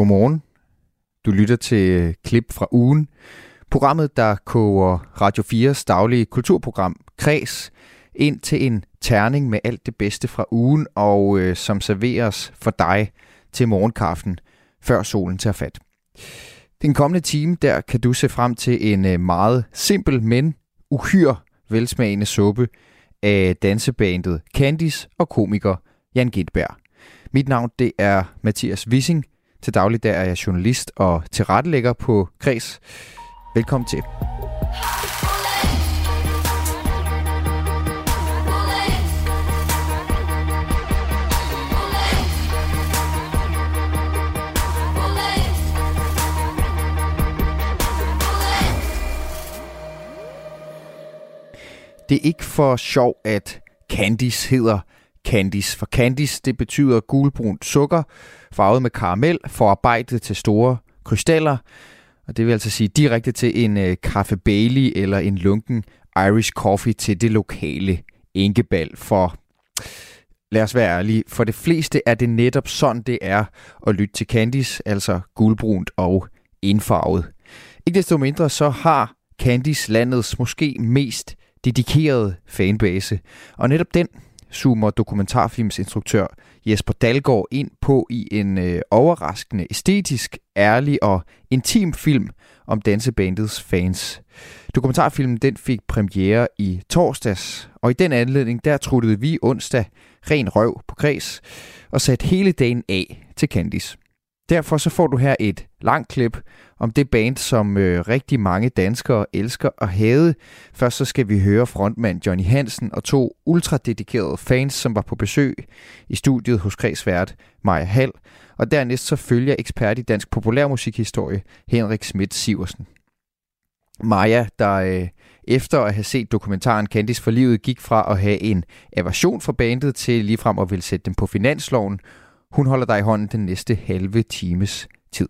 Godmorgen. Du lytter til klip fra ugen. Programmet, der koger Radio 4's daglige kulturprogram Kres ind til en terning med alt det bedste fra ugen, og øh, som serveres for dig til morgenkaffen, før solen tager fat. Den kommende time, der kan du se frem til en øh, meget simpel, men uhyre velsmagende suppe af dansebandet Candice og komiker Jan Gitberg. Mit navn det er Mathias Wissing. Til daglig der er jeg journalist og tilrettelægger på Kres. Velkommen til. Det er ikke for sjov, at Candice hedder Candice. For Candice, det betyder gulbrunt sukker, farvet med karamel, forarbejdet til store krystaller. Og det vil altså sige direkte til en øh, kaffe Bailey eller en lunken Irish coffee til det lokale enkebal. For lad os være ærlige, for det fleste er det netop sådan, det er at lytte til Candice, altså gulbrunt og indfarvet. Ikke desto mindre så har Candice landets måske mest dedikerede fanbase. Og netop den zoomer dokumentarfilmsinstruktør Jesper Dalgaard ind på i en øh, overraskende, æstetisk, ærlig og intim film om dansebandets fans. Dokumentarfilmen den fik premiere i torsdags, og i den anledning der truttede vi onsdag ren røv på kreds og satte hele dagen af til Candice. Derfor så får du her et langt klip om det band, som øh, rigtig mange danskere elsker og hade. Først så skal vi høre frontmand Johnny Hansen og to ultradedikerede fans, som var på besøg i studiet hos kredsvært Maja Hall. Og dernæst så følger ekspert i dansk populærmusikhistorie Henrik Schmidt Siversen. Maja, der øh, efter at have set dokumentaren Candice for livet, gik fra at have en aversion for bandet til ligefrem at ville sætte dem på finansloven. Hun holder dig i hånden den næste halve times tid.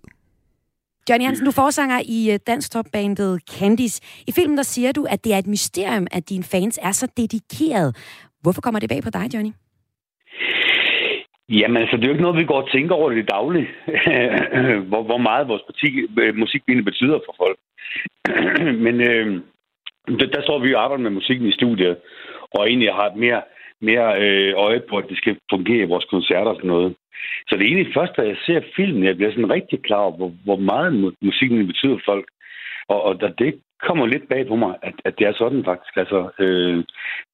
Johnny Hansen, du forsanger i øh, danstopbandet Candice. I filmen der siger du, at det er et mysterium, at dine fans er så dedikeret. Hvorfor kommer det bag på dig, Johnny? Jamen, altså, det er jo ikke noget, vi går og tænker over det daglige, hvor, hvor meget vores parti, øh, musikbinde betyder for folk. Men øh, der, der står vi jo arbejder med musikken i studiet, og egentlig har et mere, mere øh, øje på, at det skal fungere i vores koncerter og sådan noget. Så det er egentlig først, da jeg ser filmen, jeg bliver sådan rigtig klar over, hvor, hvor meget musikken betyder for folk. Og, og det kommer lidt bag på mig, at, at det er sådan faktisk. Altså, øh,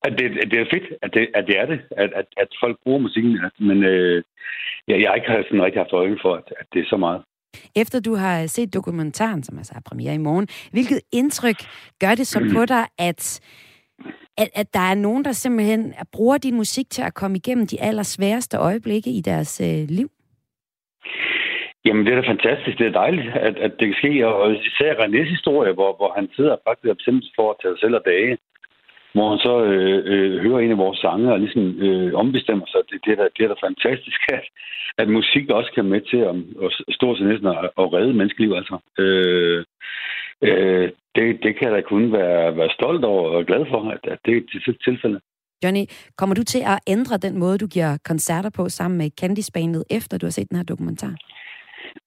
at, det, at det er fedt, at det, at det er det, at, at, at folk bruger musikken. Men øh, jeg, jeg har ikke sådan rigtig haft øje for, at, at det er så meget. Efter du har set dokumentaren, som altså har premiere i morgen, hvilket indtryk gør det så på dig, at at, at der er nogen, der simpelthen bruger din musik til at komme igennem de allersværeste øjeblikke i deres øh, liv? Jamen, det er da fantastisk. Det er dejligt, at, at det kan ske. Og især Renés historie, hvor, hvor han sidder faktisk og bestemt for at tage sig selv af dage, hvor han så øh, øh, hører en af vores sange og ligesom øh, ombestemmer sig. Det, det, er da, det er da fantastisk, at, at musik også kan med til at, at stå til næsten og, og redde menneskeliv. Altså. Øh, øh, det, det kan jeg da kun være, være stolt over og glad for, at, at det er til tilfælde. Johnny, kommer du til at ændre den måde, du giver koncerter på sammen med Candice Bandet, efter du har set den her dokumentar?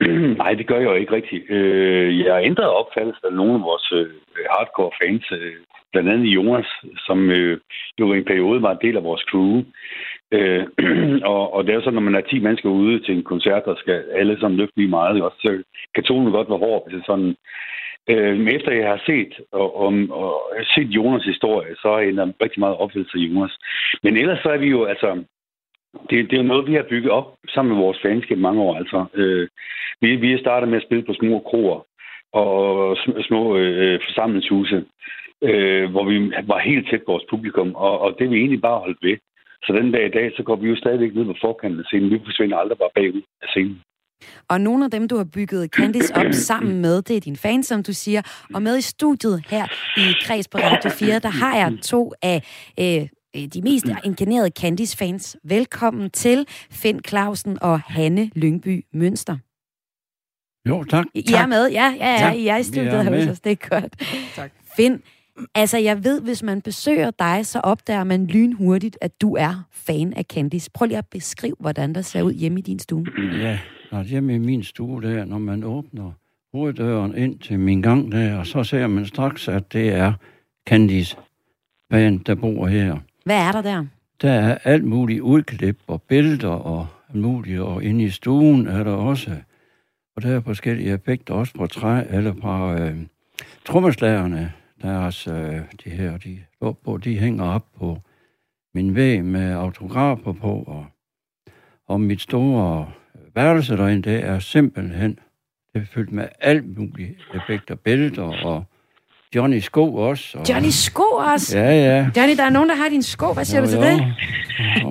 Nej, det gør jeg jo ikke rigtigt. Øh, jeg har ændret opfattelse af nogle af vores øh, hardcore fans, øh, blandt andet Jonas, som jo i en periode var en del af vores crew. og, og det er jo sådan, når man er 10 mennesker ude til en koncert, der skal alle sammen løfte lige meget, også, så kan tonen godt være hård, hvis det sådan Øh, men efter jeg har set og, og, og set Jonas historie, så er jeg rigtig meget opfattelse af Jonas. Men ellers så er vi jo, altså, det, det er jo noget, vi har bygget op sammen med vores fans mange år. Altså, øh, vi, vi har startet med at spille på små kroer og små øh, forsamlingshuse, øh, hvor vi var helt tæt på vores publikum, og, og det vi egentlig bare holdt ved. Så den dag i dag, så går vi jo stadigvæk ned på forkanten af scenen. Vi forsvinder aldrig bare bagud af scenen. Og nogle af dem, du har bygget Candice op sammen med, det er din fans, som du siger. Og med i studiet her i Kreds på Radio 4, der har jeg to af øh, de mest inkarnerede Candice-fans. Velkommen til Finn Clausen og Hanne Lyngby Mønster. Jo, tak. I er med? Ja, ja, ja. I er i studiet her hos os. Det er godt. Tak. Finn, altså jeg ved, hvis man besøger dig, så opdager man lynhurtigt, at du er fan af Candice. Prøv lige at beskrive, hvordan der ser ud hjemme i din stue. Ja, snart hjemme i min stue der, når man åbner hoveddøren ind til min gang der, og så ser man straks, at det er Candice band, der bor her. Hvad er der der? Der er alt muligt udklip og billeder og muligt, og inde i stuen er der også, og der er forskellige effekter, også på træ, eller på øh, trommeslagerne, deres, øh, de her, de lå på, de hænger op på min væg med autografer på, og, og mit store værelse derinde, det er simpelthen, det er fyldt med alt muligt effekter, billeder og Johnny Sko også. Og, Johnny Sko også? Ja, ja. Johnny, der er nogen, der har din sko. Hvad siger Jo, du til jo. det?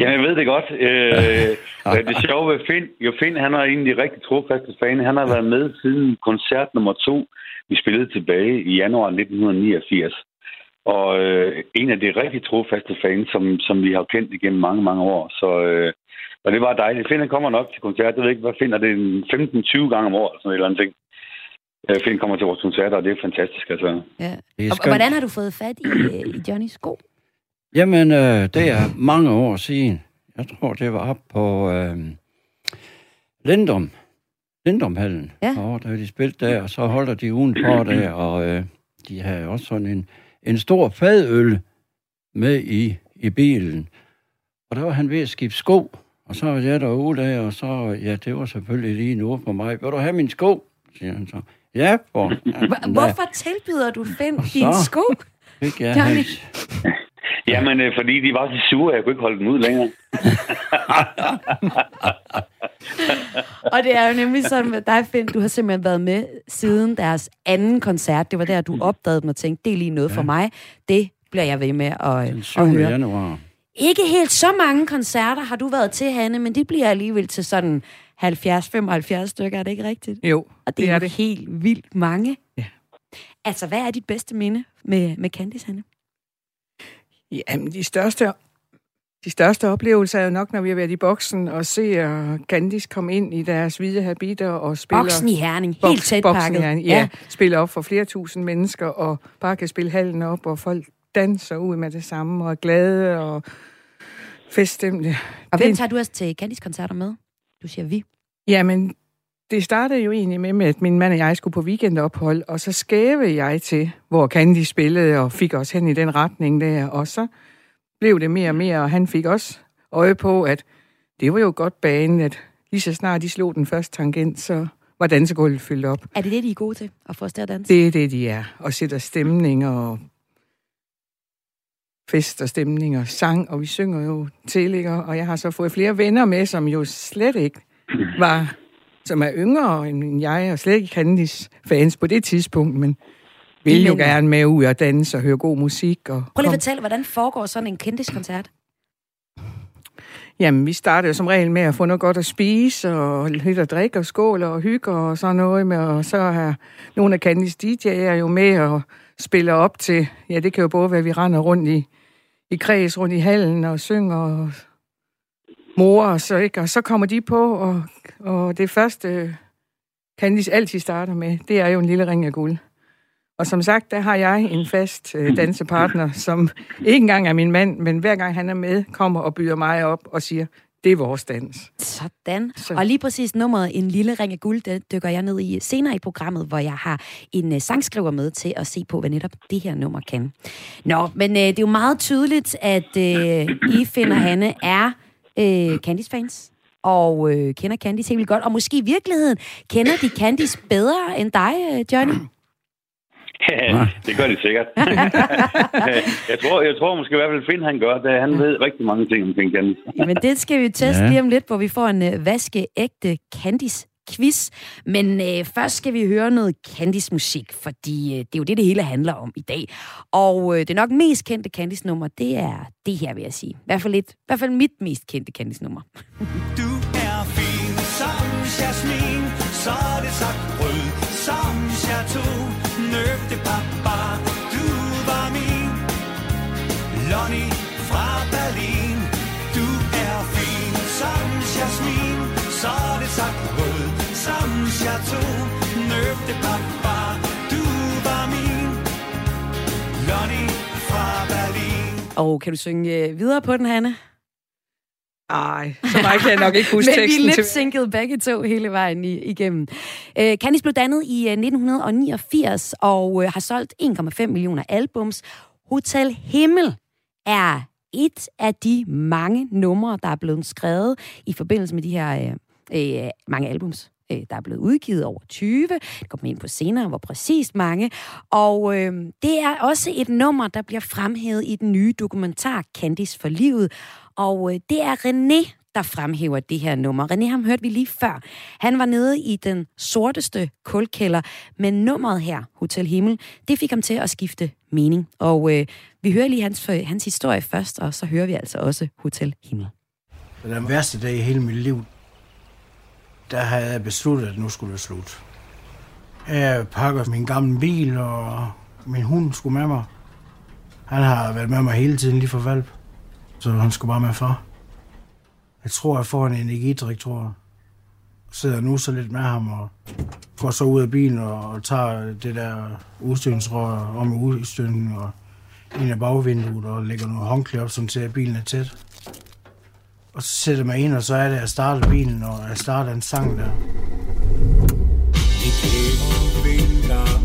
Ja, jeg ved det godt. Øh, det sjove ved Finn, jo Finn, han er en af de rigtig trofaste fan. Han har været med siden koncert nummer to, vi spillede tilbage i januar 1989. Og øh, en af de rigtig trofaste fans, som, som vi har kendt igennem mange, mange år. Så, øh, og det var dejligt. Finn kommer nok til koncert. Jeg ved ikke, hvad Finn er det? en 15-20 gange om året, eller sådan et eller andet ting. Øh, Finn kommer til vores koncerter, og det er fantastisk. Altså. Ja. Er Og, og hvordan har du fået fat i, øh, i Johnny Sko? Jamen, øh, det er mange år siden. Jeg tror, det var op på øh, Lindum. Lindumhallen. Ja. Og der de spillet der, og så holder de udenfor der, og øh, de har også sådan en, en stor fadøl med i, i bilen. Og der var han ved at skifte sko, og så var jeg derude der, og så, ja, det var selvfølgelig lige nu for mig. Vil du have min sko? siger han så. Ja, for. Hvor- Hvorfor tilbyder du Finn dine sko? Fik jeg hans. Jamen, øh, fordi de var så sure, at jeg kunne ikke holde dem ud længere. Og det er jo nemlig sådan med dig, Finn, du har simpelthen været med siden deres anden koncert. Det var der, du opdagede dem og tænkte, det er lige noget ja. for mig. Det bliver jeg ved med at, Den at 7. høre. januar. Ikke helt så mange koncerter har du været til, Hanne, men det bliver alligevel til sådan 70-75 stykker, er det ikke rigtigt? Jo, Og det, det er, er jo det. helt vildt mange. Ja. Altså, hvad er dit bedste minde med, med Candice, Hanne? Jamen, de største, de største oplevelser er jo nok, når vi har været i boksen og ser Candice komme ind i deres hvide habiter og spiller... Boksen i Herning, helt Boks- tæt boksen pakket. i Herning, Ja, ja, spiller op for flere tusind mennesker og bare kan spille hallen op, og folk danser ud med det samme og er glade og feststemte. Og hvem tager du også til Candice-koncerter med? Du siger vi. Jamen, det startede jo egentlig med, at min mand og jeg skulle på weekendophold, og så skævede jeg til, hvor Candy spillede, og fik os hen i den retning der, og så blev det mere og mere, og han fik også øje på, at det var jo godt bane, at lige så snart de slog den første tangent, så var dansegulvet fyldt op. Er det det, de er gode til? At få os til at danse? Det er det, de er, og sætter stemning og fest og stemning og sang, og vi synger jo til, ikke? og jeg har så fået flere venner med, som jo slet ikke var, som er yngre end jeg, og slet ikke Candice fans på det tidspunkt, men vil jo gerne med ud og danse og høre god musik. Og Prøv lige at fortælle, hvordan foregår sådan en Candice-koncert? Jamen, vi startede jo som regel med at få noget godt at spise, og lidt at drikke og skåle og hygge og sådan noget med, og så er nogle af Candice DJ'er jo med og spiller op til, ja, det kan jo både være, at vi render rundt i, i kreds rundt i hallen og synger og mor og så, ikke? Og så kommer de på, og, og det første Candice altid starter med, det er jo en lille ring af guld. Og som sagt, der har jeg en fast øh, dansepartner, som ikke engang er min mand, men hver gang han er med, kommer og byder mig op og siger, det er vores dans. Sådan. Så- Og lige præcis nummeret En lille ring af guld, det dykker jeg ned i senere i programmet, hvor jeg har en uh, sangskriver med til at se på, hvad netop det her nummer kan. Nå, men uh, det er jo meget tydeligt, at uh, I, Finn og Hanne, er uh, Candice-fans. Og uh, kender Candice helt vildt godt. Og måske i virkeligheden kender de Candice bedre end dig, Johnny. det gør de sikkert. jeg, tror, jeg tror måske i hvert fald, Finn han gør det. Han ved rigtig mange ting omkring Candice. Men det skal vi teste Ja. lige om lidt, hvor vi får en uh, vaskeægte Candice quiz. Men øh, først skal vi høre noget Candice-musik, fordi øh, det er jo det, det hele handler om i dag. Og øh, det nok mest kendte Candice-nummer, det er det her, vil jeg sige. I hvert fald, lidt, i hvert fald mit mest kendte Candice-nummer. Du er fin som jasmin, så er det sagt rød som chateau. Nøgte papa, du var min. Lonnie fra Berlin, du er fin som jasmin, så er det sagt rød som chateau. Nøgte papa, du var min. Lonnie fra Berlin. Og kan du synge øh, videre på den, Hanne? Ej, så meget kan jeg nok ikke huske Men vi teksten til. lipsynkede begge to hele vejen i, igennem. Uh, Candice blev dannet i uh, 1989 og uh, har solgt 1,5 millioner albums. Hotel Himmel er et af de mange numre, der er blevet skrevet i forbindelse med de her uh, uh, mange albums øh, der er blevet udgivet over 20. Det kommer ind på senere, hvor præcist mange. Og øh, det er også et nummer, der bliver fremhævet i den nye dokumentar Candice for livet. Og øh, det er René, der fremhæver det her nummer. René, ham hørte vi lige før. Han var nede i den sorteste kulkælder, men nummeret her, Hotel Himmel, det fik ham til at skifte mening. Og øh, vi hører lige hans, øh, hans historie først, og så hører vi altså også Hotel Himmel. Den værste dag i hele mit liv, der havde jeg besluttet, at nu skulle det slut. Jeg pakker min gamle bil, og min hund skulle med mig. Han har været med mig hele tiden lige for valp, så han skulle bare med far. Jeg tror, jeg får en energidrik, tror jeg. Sidder nu så lidt med ham og går så ud af bilen og tager det der udstødningsrør om udstødningen og ind af bagvinduet og lægger noget håndklæde op, sådan til at bilen er tæt. Og så sætter jeg mig ind, og så er det, at jeg starter bilen, og jeg starter en sang der. I kære vinter.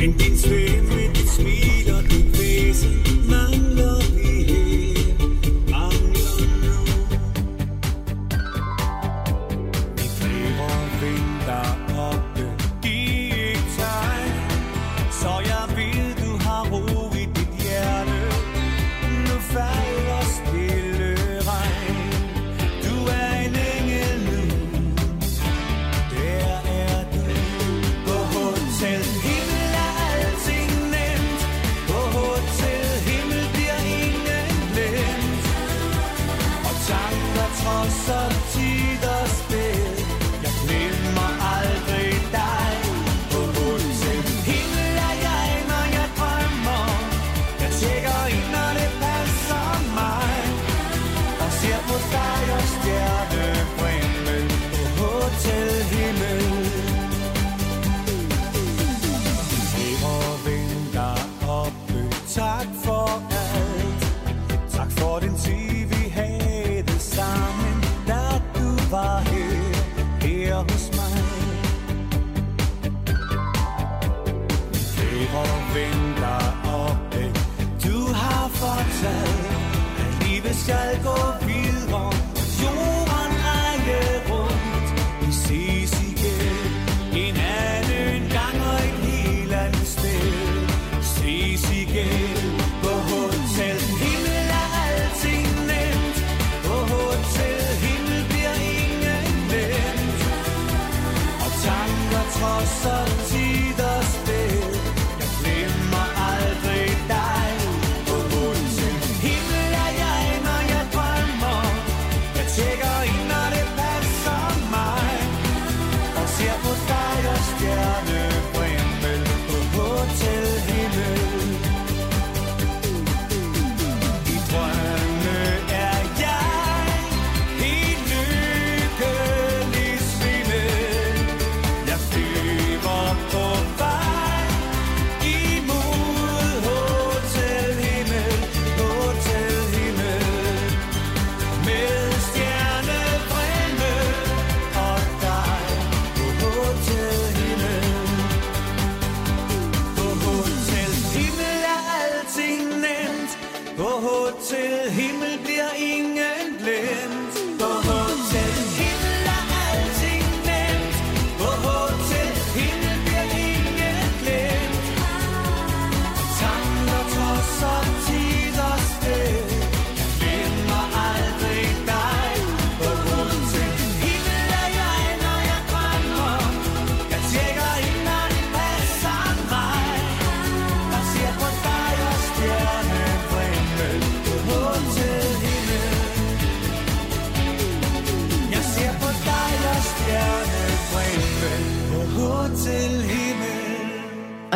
Men din svømme, dit smil og dit 失志。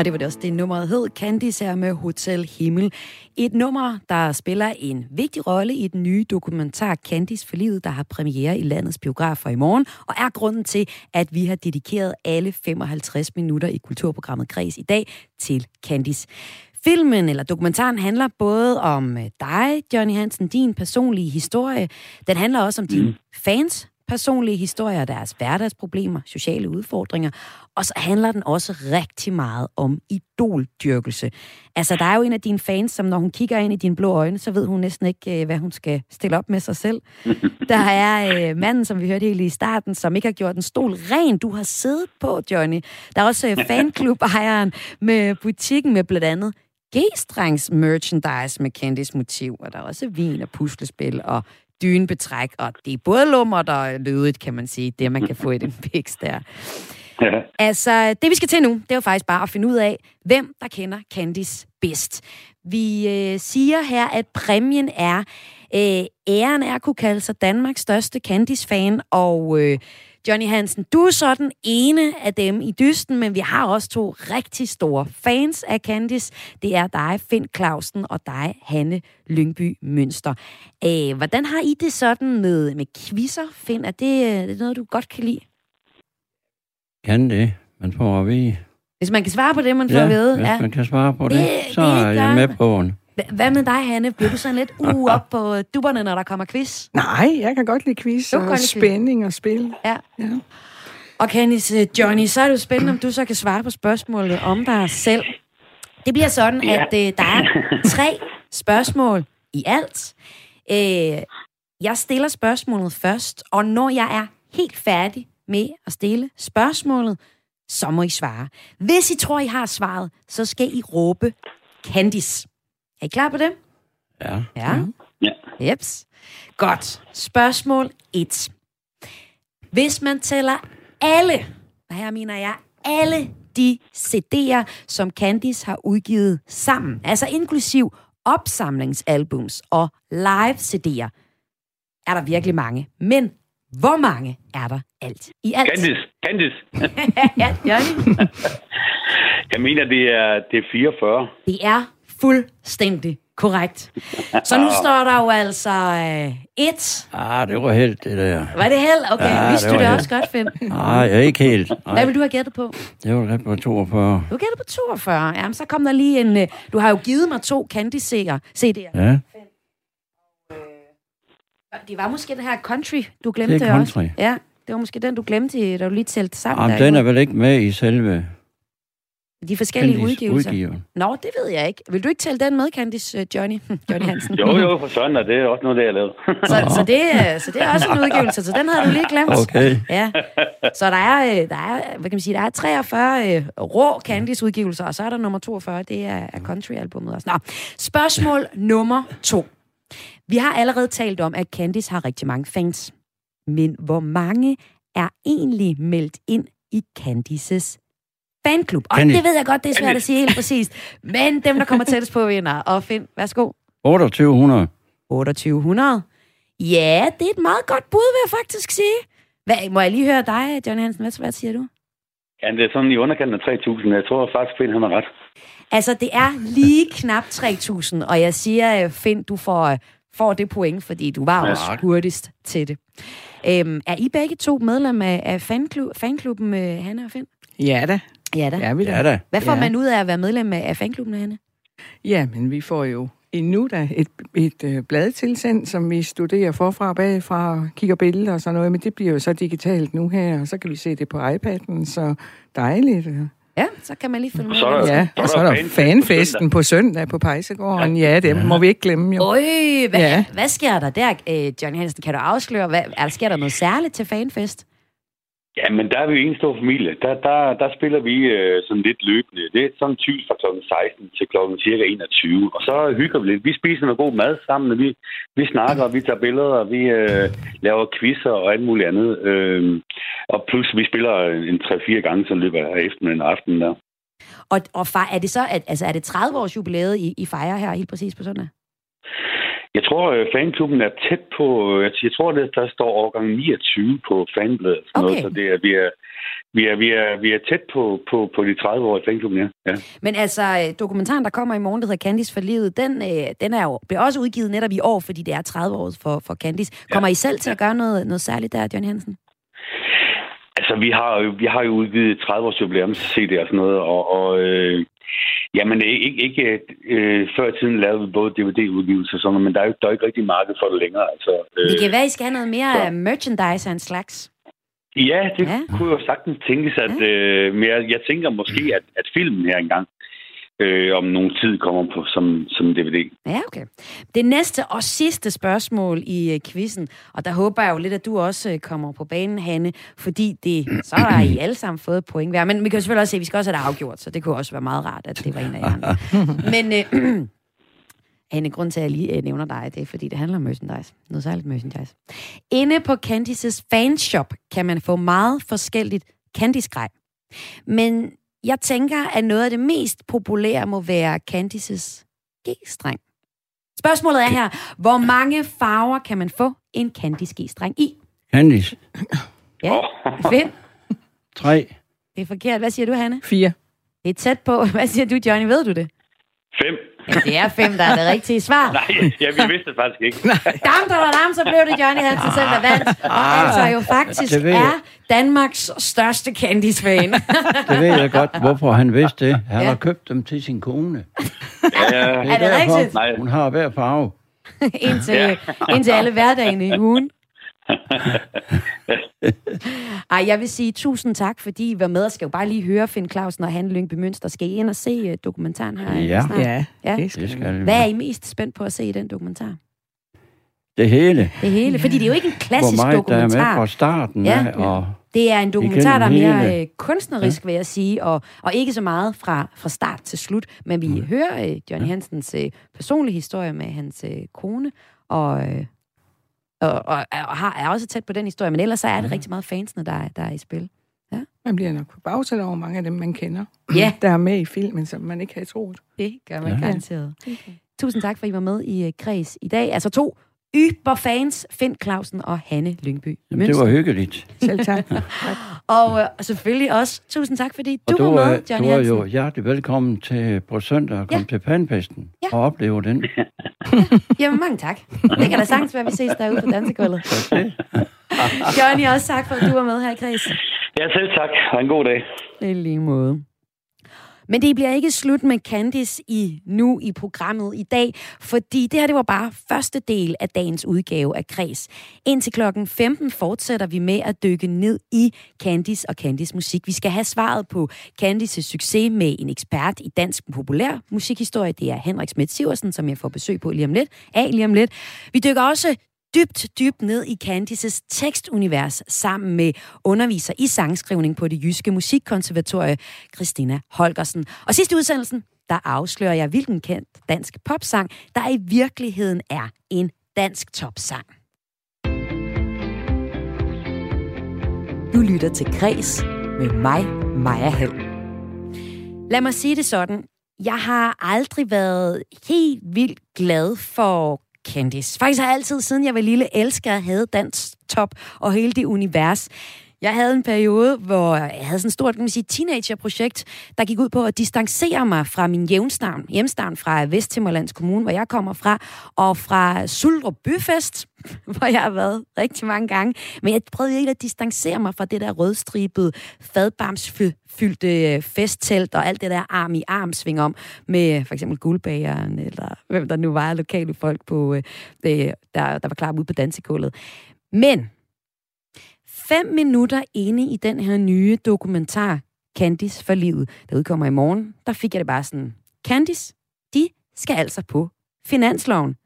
Og det var det også det nummeret hed, Candice her med Hotel Himmel. Et nummer, der spiller en vigtig rolle i den nye dokumentar Candice for livet, der har premiere i landets biografer i morgen, og er grunden til, at vi har dedikeret alle 55 minutter i kulturprogrammet Græs i dag til Candice. filmen eller dokumentaren handler både om øh, dig, Johnny Hansen, din personlige historie. Den handler også om dine fans personlige historier, deres hverdagsproblemer, sociale udfordringer. Og så handler den også rigtig meget om idoldyrkelse. Altså, der er jo en af dine fans, som når hun kigger ind i dine blå øjne, så ved hun næsten ikke, øh, hvad hun skal stille op med sig selv. Der er øh, manden, som vi hørte helt i starten, som ikke har gjort en stol ren. Du har siddet på, Johnny. Der er også øh, fanklub-ejeren med butikken med blandt andet G-strengs merchandise med kendis motiv, og der er også vin og puslespil og dynebetræk, og det er både lummert og lødigt, kan man sige, det man kan få i den piks der. Ja. Altså, det vi skal til nu, det er jo faktisk bare at finde ud af, hvem der kender Candice bedst. Vi øh, siger her, at præmien er øh, æren er at kunne kalde sig Danmarks største Candice-fan, og øh, Johnny Hansen, du er så den ene af dem i dysten, men vi har også to rigtig store fans af Candice. Det er dig, Finn Clausen, og dig, Hanne Lyngby Mønster. Øh, hvordan har I det sådan med, med quizzer, Finn? Er det, øh, det er noget, du godt kan lide? Kan det, man får at vide. Hvis man kan svare på det, man får Ja, at vide. hvis man kan svare på det, Det- så det er jeg gør- med på den. Hva- Hvad med dig, Hanne? Bliver du sådan lidt uh, op på dupperne, når der kommer quiz? Nej, jeg kan godt lide quiz Du og lide quiz. spænding og spil. Ja. Ja. Og Candice, øh, Johnny, så er det jo spændende, om du så kan svare på spørgsmålet om dig selv. Det bliver sådan, Ja. at øh, der er tre spørgsmål i alt. Øh, jeg stiller spørgsmålet først, og når jeg er helt færdig med at stille spørgsmålet, så må I svare. Hvis I tror, I har svaret, så skal I råbe Candice. Er I klar på det? Ja. Ja. Ja. Jeps. Godt. Spørgsmål 1. Hvis man tæller alle, og her mener jeg alle de CD'er, som Candice har udgivet sammen, altså inklusiv opsamlingsalbums og live CD'er, er der virkelig mange. Men hvor mange er der alt i alt? Candice, Candice. ja, Johnny. Jeg mener, det er, det er 44. Det er fuldstændig korrekt. Så nu står der jo altså øh, et. Ah, det var helt det der. Var det held? Okay, ja, vidste det du det held. også godt, Finn? Nej, jeg er ikke helt. Hvad Nej, vil du have gættet på? det var ret på 42. Du gætter på 42. Jamen, så kom der lige en... øh, Du har jo givet mig to Candy-CD'er. CD'er. Ja, Det var måske den her Country, du glemte Det er også. Country. Ja, det var måske den, du glemte, da du lige tælte sammen. Jamen, der, den er vel ikke med i selve De forskellige Candice udgivelser. udgiveren. Nå, det ved jeg ikke. Vil du ikke tælle den med, Candice, øh, Johnny? Johnny Hansen. Jo, jo, for søren, og det er også noget, det jeg lavede. Så, så, det, øh, så det er også en udgivelse, så den havde du lige glemt. Okay. Ja. Så der er, øh, der er, hvad kan man sige, der er 43 øh, rå Candice-udgivelser, og så er der nummer 42, det er, er country-albummet også. Nå, spørgsmål nummer to. Vi har allerede talt om, at Candice har rigtig mange fans. Men hvor mange er egentlig meldt ind i Candices fanklub? Og Candice. det ved jeg godt, det er svært at sige helt præcist. Men dem, der kommer tættest på, vinder. Og Finn, værsgo. 2800. 2800. Ja, det er et meget godt bud, vil jeg faktisk sige. Hvad, må jeg lige høre dig, John Hansen? Hvad, hvad siger du? Ja, det er sådan i underkanten af 3.000. Jeg tror faktisk, Finn han har ret. Altså, det er lige knap 3.000, og jeg siger, øh, Finn, du får, øh, får det point, fordi du var Ja. også hurtigst til det. Øhm, er I begge to medlem af, af fanklub, fanklubben, med Hanne og Finn? Ja da, Ja da. ja vi da. Ja da. Hvad får Ja. man ud af at være medlem af, fanklubben med Hanne? Ja, men vi får jo endnu da et, et øh, blad tilsendt, som vi studerer forfra og bagfra og kigger billeder og sådan noget, men det bliver jo så digitalt nu her, og så kan vi se det på iPad'en, så dejligt. Ja, så kan man lige følge med. Så er der- Ja, så er og så er der der fanfest på fanfesten på søndag på Pejsegården. Ja, det må vi ikke glemme jo. Øj, hvad, ja. Ja. hvad sker der der, øh, Johnny Hansen? Kan du afsløre, hvad, er der, sker der noget særligt til fanfest? Ja, men der er vi jo en stor familie. Der, der, der spiller vi øh, sådan lidt løbende. Det er sådan typisk fra kl. 16 til kl. cirka 21. Og så hygger vi lidt. Vi spiser noget god mad sammen, og vi, vi snakker, og vi tager billeder, og vi øh, laver quizzer og alt muligt andet. Øh, og plus, vi spiller en 3-4 gange, så løber af eftermiddagen og aftenen der. Og, og far, er det så, at, altså er det 30 års jubilæet, I, I fejrer her helt præcis på søndag? Jeg tror, øh, fanklubben er tæt på... Jeg, jeg tror, det, der står årgang 29 på fanbladet. Okay. noget, så det er, vi, er, vi, er, vi, er, vi er tæt på, på, på de 30 år i fanklubben, ja. ja. Men altså, øh, dokumentaren, der kommer i morgen, der hedder Candice for livet, den, øh, den er jo, bliver også udgivet netop i år, fordi det er 30 år for, for Candice. Kommer I selv til at gøre noget, noget særligt der, John Hansen? Altså, vi har, vi har jo udgivet 30 års jubilæums CD og sådan noget, og, og øh, Jamen, ikke, ikke øh, før tiden lavede vi både DVD-udgivelser og sådan noget, men der er jo der er ikke rigtig marked for det længere. Altså, øh, Det kan være, I skal have noget mere så- merchandise af en slags. Ja, det Ja. ja. kunne jo sagtens tænkes, at, øh, men jeg, jeg tænker måske, at, at filmen her engang øh, om nogen tid kommer på som, som DVD. Ja, okay. Det næste og sidste spørgsmål i uh, quizzen, og der håber jeg jo lidt, at du også uh, kommer på banen, Hanne, fordi det, så har I alle sammen fået point hver. Men vi kan jo selvfølgelig også se, at vi skal også have det afgjort, så det kunne også være meget rart, at det var en af jer. Men uh, Hanne, grund til, at jeg lige uh, nævner dig, det er, fordi det handler om merchandise. Noget særligt merchandise. Inde på Candices fanshop kan man få meget forskelligt Candice-grej. Men jeg tænker, at noget af det mest populære må være Candices G-streng. Spørgsmålet er her, hvor mange farver kan man få en Candice G-streng i? Candice, Ja, fem. tre. Det er forkert. Hvad siger du, Hanne? Fire. Det er tæt på. Hvad siger du, Johnny? Ved du det? Fem? Ja, det er fem, der er det rigtige svar. Nej, ja, vi vidste det faktisk ikke. Dam, dam, dam, så blev det Johnny Hansen selv, der vandt. Og altså jo faktisk det er Danmarks største Candice-fan. Det ved jeg godt, hvorfor han vidste det. Han Ja. ja. har købt dem til sin kone. Ja, Er det derfor, rigtigt? Hun har hver farve. indtil, indtil alle hverdagene i ugen. Ej, jeg vil sige tusind tak, fordi I var med. Jeg skal jo bare lige høre Finn Clausen og Hanne Lyngby Mønster. Skal I ind og se uh, dokumentaren her? Ja. snart? Ja, Ja. det skal Det skal Hvad er I mest spændt på at se i den dokumentar? Det hele. Det hele. Fordi det er jo ikke en klassisk Hvor meget der er med dokumentar. fra starten Ja. af. Og Det er en dokumentar, der er mere hele. øh, kunstnerisk, vil jeg sige, og, og ikke så meget fra, fra start til slut. Men vi hører øh, Johnny Hansens øh, personlige historie med hans øh, kone, og, øh, og, og, og har, er også tæt på den historie. Men ellers så er det rigtig meget fansene, der, er- der er i spil. Man bliver nok forbavset over mange af dem, man kender, Ja. der er med i filmen, som man ikke havde troet. Det gør man Ja. ja. garanteret. Tusind tak, for at I var med i øh, Kreds i dag. Altså to yberfans, Finn Clausen og Hanne Lyngby. Jamen, det var hyggeligt. Selv tak. Og øh, selvfølgelig også tusind tak, fordi Og du, du, var med, Johnny du er jo hjertelig velkommen til på søndag at komme Ja. til Panpesten Ja. og opleve den. Jamen, mange tak. Det kan da sagtens være, at vi ses derude på dansegulvet. Johnny, også tak for, at du var med her i Kreds. Ja, selv tak. Ha' en god dag. I lige måde. Men det bliver ikke slut med Candice i nu i programmet i dag, fordi det her det var bare første del af dagens udgave af Kreds. Indtil klokken 15 fortsætter vi med at dykke ned i Candice og Candice musik. Vi skal have svaret på Candices succes med en ekspert i dansk populær musikhistorie. Det er Henrik Schmidt Siversen, som jeg får besøg på lige om lidt. Af lige om lidt. Vi dykker også dybt, dybt ned i Candices tekstunivers sammen med underviser i sangskrivning på det jyske musikkonservatorie, Christina Holgersen. Og sidste udsendelsen, der afslører jeg, hvilken kendt dansk popsang, der i virkeligheden er en dansk topsang. Du lytter til Græs med mig, Maja Hall. Lad mig sige det sådan. Jeg har aldrig været helt vildt glad for Candice. Faktisk har jeg altid, siden jeg var lille, elsket at have dans top og hele det univers. Jeg havde en periode, hvor jeg havde sådan et stort kan man sige, teenagerprojekt, der gik ud på at distancere mig fra min hjemstavn, hjemstavn fra Vesthimmerlands Kommune, hvor jeg kommer fra, og fra Suldrup Byfest, hvor jeg har været rigtig mange gange. Men jeg prøvede ikke at distancere mig fra det der rødstribede, fadbamsfyldte øh, festtelt og alt det der arm i arm sving om med for eksempel guldbageren, eller hvem der nu var lokale folk, på, øh, øh, der, der var klar ude på dansekullet. Men fem minutter inde i den her nye dokumentar, Candice for livet, der udkommer i morgen, der fik jeg det bare sådan, Candice, de skal altså på finansloven.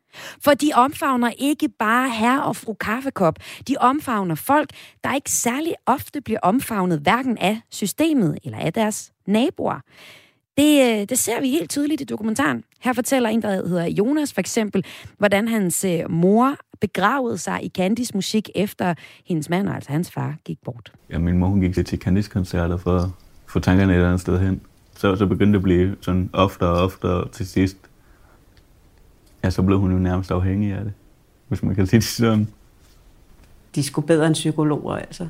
For de omfavner ikke bare herre og fru kaffekop. De omfavner folk, der ikke særlig ofte bliver omfavnet hverken af systemet eller af deres naboer. Det, øh, det ser vi helt tydeligt i dokumentaren. Her fortæller en, der hedder Jonas for eksempel, hvordan hans øh, mor begravede sig i Candys musik efter hendes mand, altså hans far, gik bort. Ja, min mor hun gik til Candice-koncerter for at få tankerne et andet sted hen. Så, så begyndte det at blive sådan oftere og oftere, og til sidst, ja, så blev hun jo nærmest afhængig af det, hvis man kan sige det sådan. de skulle bedre end psykologer, altså.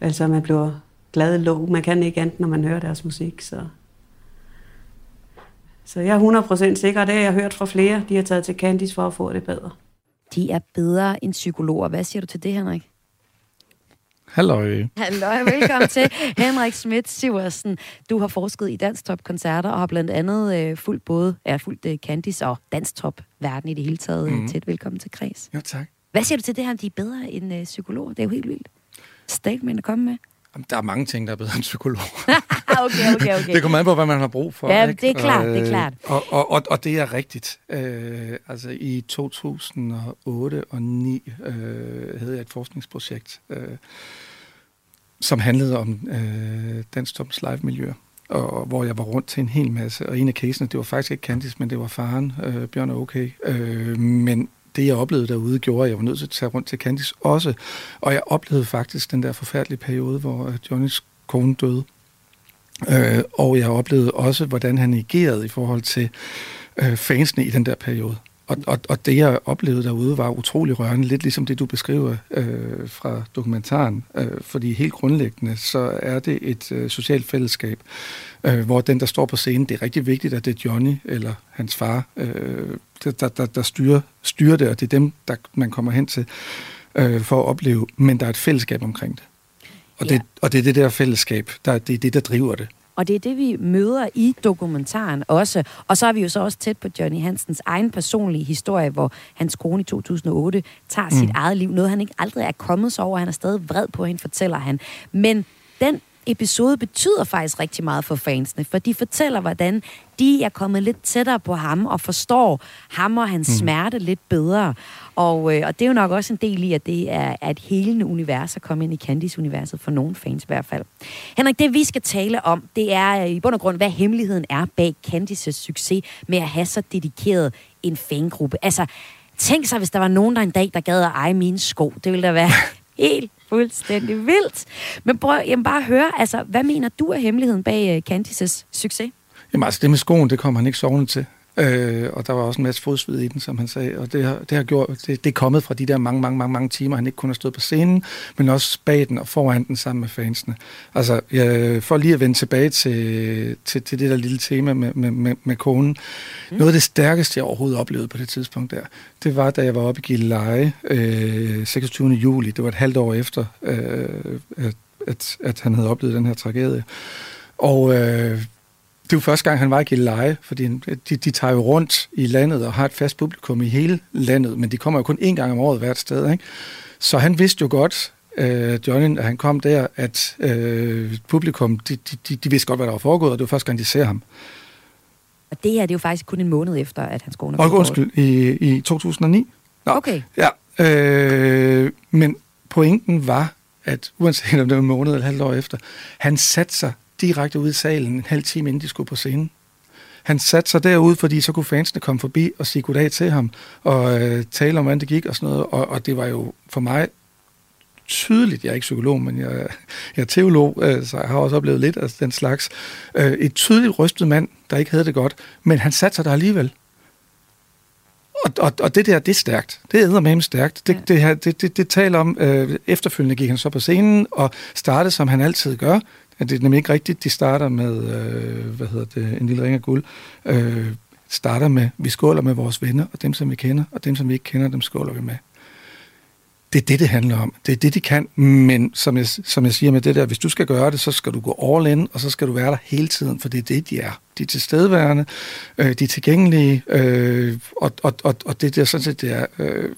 Altså, man bliver glad i låg. Man kan ikke andet, når man hører deres musik, så... Så jeg er 100% sikker, og det har jeg hørt fra flere. De har taget til Candice for at få det bedre. De er bedre end psykologer. Hvad siger du til det, Henrik? Halløj. Hallo, velkommen til. Henrik Schmidt Siversen, du har forsket i Danstop-koncerter og har blandt andet øh, fulgt både er fulgt øh, Candice og Danstop-verden i det hele taget. Mm. Tæt velkommen til Kreds. Jo, tak. Hvad siger du til det her, om de er bedre end øh, psykologer? Det er jo helt vildt. Statement at komme med. Jamen, Der er mange ting, der er bedre end psykolog. Okay, okay, okay. Det kommer an på, hvad man har brug for. Ja, ikke? det er klart, Og, det er klart. Og, og, og, og det er rigtigt. Øh, altså i 2008 og 2009 øh, havde jeg et forskningsprojekt, øh, som handlede om øh, Dansk Tops live-miljø. Og hvor jeg var rundt til en hel masse. Og en af casene, det var faktisk ikke Candice, men det var faren, øh, Bjørn er okay. Øh, men det, jeg oplevede derude, gjorde, at jeg var nødt til at tage rundt til Candice også. Og jeg oplevede faktisk den der forfærdelige periode, hvor øh, Johnnys kone døde. Øh, og jeg oplevede også, hvordan han agerede i forhold til øh, fansene i den der periode. Og, og, og det, jeg oplevede derude, var utrolig rørende, lidt ligesom det, du beskriver øh, fra dokumentaren. Øh, fordi helt grundlæggende, så er det et øh, socialt fællesskab, øh, hvor den, der står på scenen, det er rigtig vigtigt, at det er Johnny eller hans far, øh, der, der, der, der styrer, styrer det, og det er dem, der man kommer hen til øh, for at opleve, men der er et fællesskab omkring det. Og, Ja. det, og det er det der fællesskab, der, det er det, der driver det. Og det er det, vi møder i dokumentaren også. Og så er vi jo så også tæt på Johnny Hansens egen personlige historie, hvor hans kone i 2008 tager mm. sit eget liv. Noget, han ikke aldrig er kommet sig over. Han er stadig vred på hende, fortæller han. Men den episode betyder faktisk rigtig meget for fansene, for de fortæller, hvordan de er kommet lidt tættere på ham og forstår ham og hans mm. smerte lidt bedre. Og, øh, og det er jo nok også en del i, at det er, er et helende univers at komme ind i Candice-universet, for nogle fans i hvert fald. Henrik, det vi skal tale om, det er øh, i bund og grund, hvad hemmeligheden er bag Candices succes med at have så dedikeret en fangruppe. Altså, tænk sig, hvis der var nogen, der en dag, der gad at eje mine sko. Det ville da være helt fuldstændig vildt. Men prøv jamen bare høre, altså, hvad mener du er hemmeligheden bag øh, Candices succes? Jamen altså, det med skoen, det kom han ikke sovende til. Øh, og der var også en masse fodsved i den, som han sagde. Og det har, det har gjort, det, det er kommet fra de der mange, mange, mange, mange timer, han ikke kun har stået på scenen, men også bag den og foran den sammen med fansene. Altså, jeg, for lige at vende tilbage til, til, til det der lille tema med, med, med, med konen. Mm. Noget af det stærkeste, jeg overhovedet oplevede på det tidspunkt der, det var, da jeg var oppe i Gilleleje øh, 26. juli. Det var et halvt år efter, øh, at, at, at han havde oplevet den her tragedie. Og øh, det var første gang, han var i Gilleleje, fordi de, de tager jo rundt i landet og har et fast publikum i hele landet, men de kommer jo kun én gang om året hvert sted. Ikke? Så han vidste jo godt, øh, Johnny, da han kom der, at øh, publikum, de, de, de, vidste godt, hvad der var foregået, og det var første gang, de ser ham. Og det her, det er jo faktisk kun en måned efter, at er Og gået bort. undskyld, i, i 2009. Nå, Okay. Ja, øh, men pointen var, at uanset om det var en måned eller halvt år efter, han satte sig direkte ud i salen en halv time, inden de skulle på scenen. Han satte sig derude, fordi så kunne fansene komme forbi og sige goddag til ham, og øh, tale om, hvordan det gik og sådan noget. Og, og det var jo for mig tydeligt, jeg er ikke psykolog, men jeg, jeg er teolog, øh, så jeg har også oplevet lidt af den slags. Øh, et tydeligt rystet mand, der ikke havde det godt, men han satte sig der alligevel. Og, og, og det der, det er stærkt. Det er med stærkt. Det, Ja. det, det, det, det taler om, øh, efterfølgende gik han så på scenen og startede, som han altid gør. Det er nemlig ikke rigtigt, de starter med, øh, hvad hedder det, en lille ring af guld. Øh, starter med, vi skåler med vores venner, og dem, som vi kender, og dem, som vi ikke kender, dem skåler vi med. Det er det, det handler om. Det er det, de kan. Men som jeg, som jeg siger med det der, hvis du skal gøre det, så skal du gå all in, og så skal du være der hele tiden, for det er det, de er. De er tilstedeværende, øh, de er tilgængelige, øh, og, og, og, og det der sådan set, det er øh,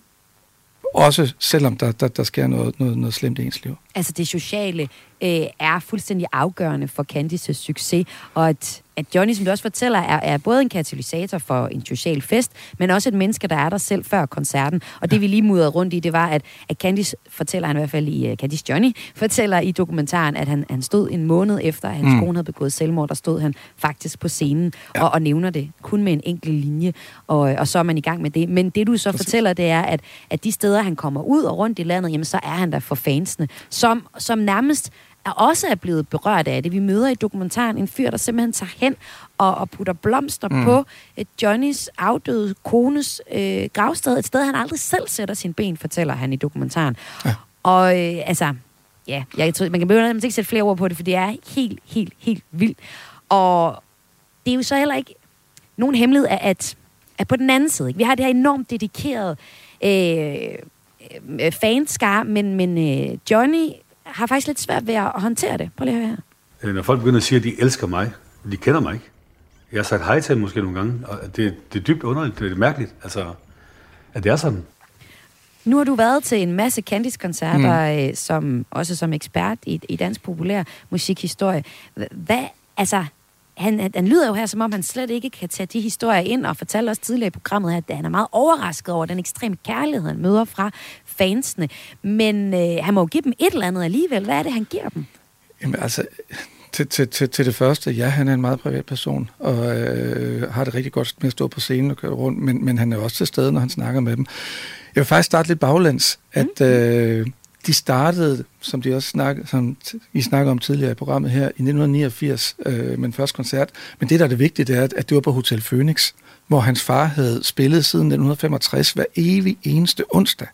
også selvom der, der, der sker noget, noget, noget slemt i ens liv. altså det sociale øh, er fuldstændig afgørende for Candices succes, og at, at Johnny, som du også fortæller, er, er både en katalysator for en social fest, men også et menneske, der er der selv før koncerten. Og det vi lige mudrede rundt i, det var, at, at Candice fortæller han i hvert fald i uh, Candice Johnny, fortæller i dokumentaren, at han, han stod en måned efter, at hans mm. kone havde begået selvmord, der stod han faktisk på scenen ja. og, og nævner det kun med en enkelt linje, og, og så er man i gang med det. Men det du så Præcis. fortæller, det er, at, at de steder, han kommer ud og rundt i landet, jamen så er han der for fansene, som, som nærmest er også er blevet berørt af det. Vi møder i dokumentaren en fyr, der simpelthen tager hen og, og putter blomster mm. på et Johnnys afdøde kones øh, gravsted. Et sted, han aldrig selv sætter sin ben, fortæller han i dokumentaren. Ja. Og øh, altså, ja, jeg tror, man kan begynde ikke sætte flere ord på det, for det er helt, helt, helt vildt. Og det er jo så heller ikke nogen hemmelighed, at, at, at på den anden side, ikke? vi har det her enormt dedikerede øh, øh, fanskar, men, men øh, Johnny har faktisk lidt svært ved at håndtere det. Prøv lige at høre her. Øh, Når folk begynder at sige, at de elsker mig, de kender mig ikke. Jeg har sagt hej til dem måske nogle gange, og det, det er dybt underligt, det er mærkeligt, altså, at det er sådan. Nu har du været til en masse Candice-koncerter, mm. som, også som ekspert i, i dansk populær musikhistorie. Hvad, altså, han, han- han lyder jo her, som om han slet ikke kan tage de historier ind, og fortalte også tidligere i programmet, at han er meget overrasket over den ekstreme kærlighed, han møder fra fansene. Men øh, han må jo give dem et eller andet alligevel. Hvad er det, han giver dem? Jamen altså, til, til, til, til det første, ja, han er en meget privat person, og øh, har det rigtig godt med at stå på scenen og køre rundt, men, men han er også til stede, når han snakker med dem. Jeg vil faktisk starte lidt baglæns, at øh, de startede, som de også snakkede, som I snakkede om tidligere i programmet her, i 1989 øh, med en første koncert. Men det, der er det vigtige, det er, at det var på Hotel Phoenix, hvor hans far havde spillet siden 1965 hver evig eneste onsdag.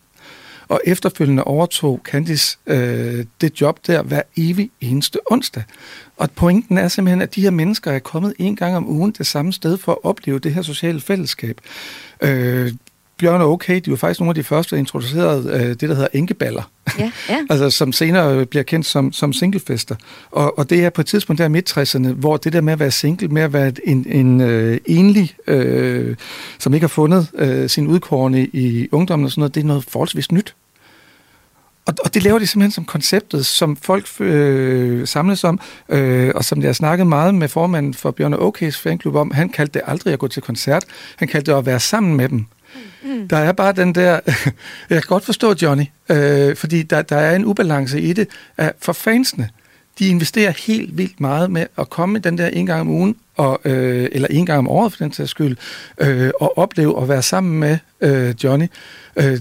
Og efterfølgende overtog Candice øh, det job der hver evig eneste onsdag. Og pointen er simpelthen, at de her mennesker er kommet en gang om ugen det samme sted for at opleve det her sociale fællesskab. Øh, Bjørn og Okay, de var faktisk nogle af de første, der introducerede øh, det, der hedder enkeballer. Ja, ja. altså som senere bliver kendt som, som singlefester. Og, og det er på et tidspunkt der i midt-60'erne, hvor det der med at være single, med at være en, en øh, enlig, øh, som ikke har fundet øh, sin udkårne i ungdommen og sådan noget, det er noget forholdsvis nyt. Og, og det laver de simpelthen som konceptet, som folk øh, samles om, øh, og som jeg har snakket meget med formanden for Bjørn Ok's fanklub om. Han kaldte det aldrig at gå til koncert. Han kaldte det at være sammen med dem. Mm. Der er bare den der... jeg kan godt forstå Johnny, øh, fordi der, der er en ubalance i det. At for fansene, de investerer helt vildt meget med at komme den der en gang om ugen, og, øh, eller en gang om året for den sags skyld, øh, og opleve at være sammen med øh, Johnny. Øh,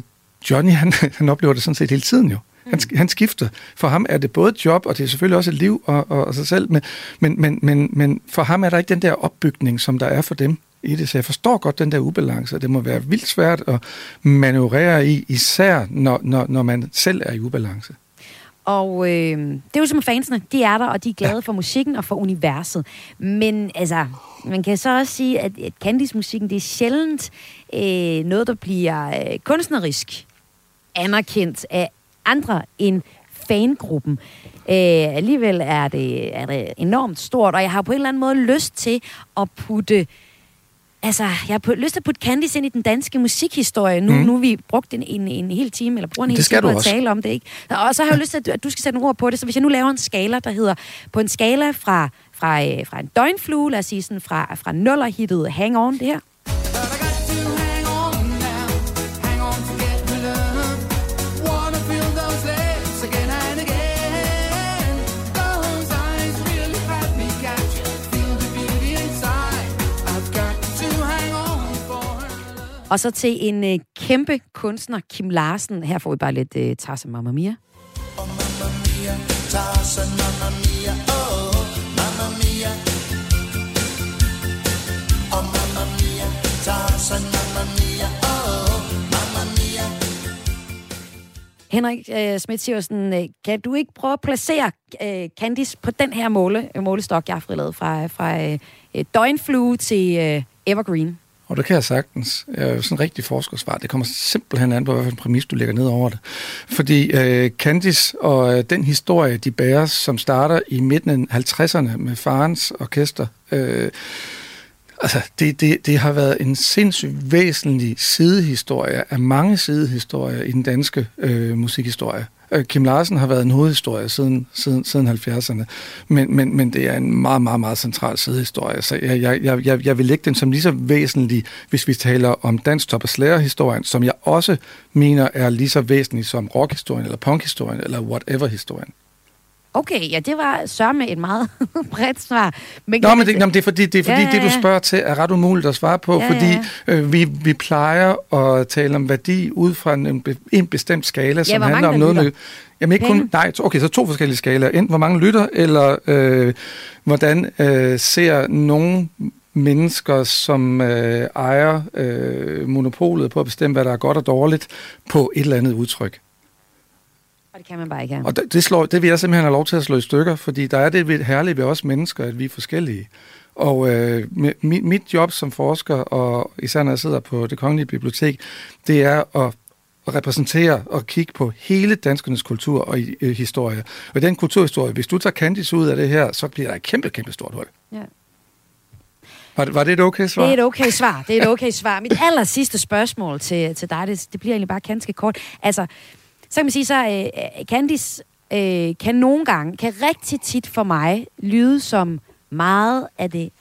Johnny, han, han oplever det sådan set hele tiden jo. Han, sk- han skifter. For ham er det både et job, og det er selvfølgelig også et liv og, og, og sig selv, men, men, men, men, men for ham er der ikke den der opbygning, som der er for dem i det. Så jeg forstår godt den der ubalance, og det må være vildt svært at manøvrere i, især når, når, når man selv er i ubalance. Og øh, det er jo som fansene, de er der, og de er glade ja. for musikken og for universet. Men altså, man kan så også sige, at, at Candice-musikken, det er sjældent øh, noget, der bliver øh, kunstnerisk anerkendt af andre end fangruppen. Øh, alligevel er det, er det enormt stort, og jeg har på en eller anden måde lyst til at putte Altså, jeg har på, lyst til at putte Candice ind i den danske musikhistorie. Nu, mm. nu vi brugt en, en, en hel time, eller bruger en hel time på at tale om det, ikke? Og så har jeg lyst til, at du, at du skal sætte nogle ord på det. Så hvis jeg nu laver en skala, der hedder, på en skala fra, fra, øh, fra en døgnflue, lad os sige sådan, fra, fra nullerhittet Hang On, det her, og så til en øh, kæmpe kunstner, Kim Larsen. Her får vi bare lidt øh, Tarsa Mamma Mia. Henrik øh, Schmidt Siversen, øh, kan du ikke prøve at placere øh, Candice på den her måle, målestok, jeg har frilaget fra, fra øh, øh, døgnflue til øh, evergreen? Og det kan jeg sagtens. Øh, sådan en rigtig forskersvar. Det kommer simpelthen an på, hvilken præmis du lægger ned over det. Fordi øh, Candice og øh, den historie, de bærer, som starter i midten af 50'erne med farens orkester, øh, altså det, det, det har været en sindssygt væsentlig sidehistorie af mange sidehistorier i den danske øh, musikhistorie. Øh, Kim Larsen har været en hovedhistorie siden, siden, siden 70'erne, men, men, men det er en meget, meget, meget central sidehistorie, så jeg, jeg, jeg, jeg, vil lægge den som lige så væsentlig, hvis vi taler om dansk top historien som jeg også mener er lige så væsentlig som rockhistorien, eller punkhistorien, eller whatever-historien. Okay, ja, det var sørme et meget bredt svar. Men Nå, men det, nå, men det er fordi, det, er fordi Ja, ja, ja, ja, det, du ja. spørger til, er ret umuligt at svare på, Ja, ja, fordi ja, Øh, vi, vi plejer at tale om værdi ud fra en, en bestemt skala, som hvor handler mange, om noget med... Jamen ikke kun... Nej, okay, så to forskellige skalaer. Enten hvor mange lytter, eller øh, hvordan øh, ser nogle mennesker, som øh, ejer øh, monopolet på at bestemme, hvad der er godt og dårligt, på et eller andet udtryk. Og det kan man bare ikke have. Og det, det, slår, det vil jeg simpelthen have lov til at slå i stykker, fordi der er det ved- herlige ved os mennesker, at vi er forskellige. Og øh, mi- mit, mit job som forsker, og især når jeg sidder på det kongelige bibliotek, det er at, at repræsentere og kigge på hele danskernes kultur og øh, historie. Og den kulturhistorie, hvis du tager Candice ud af det her, så bliver der et kæmpe, kæmpe stort hul. Ja. Var, var det et okay svar? Det er et okay svar. Det er et okay svar. Mit aller sidste spørgsmål til, til dig, det, det bliver egentlig bare ganske kort. Altså, så kan man sige så, øh, Candice øh, kan nogle gange, kan rigtig tit for mig lyde som meget af det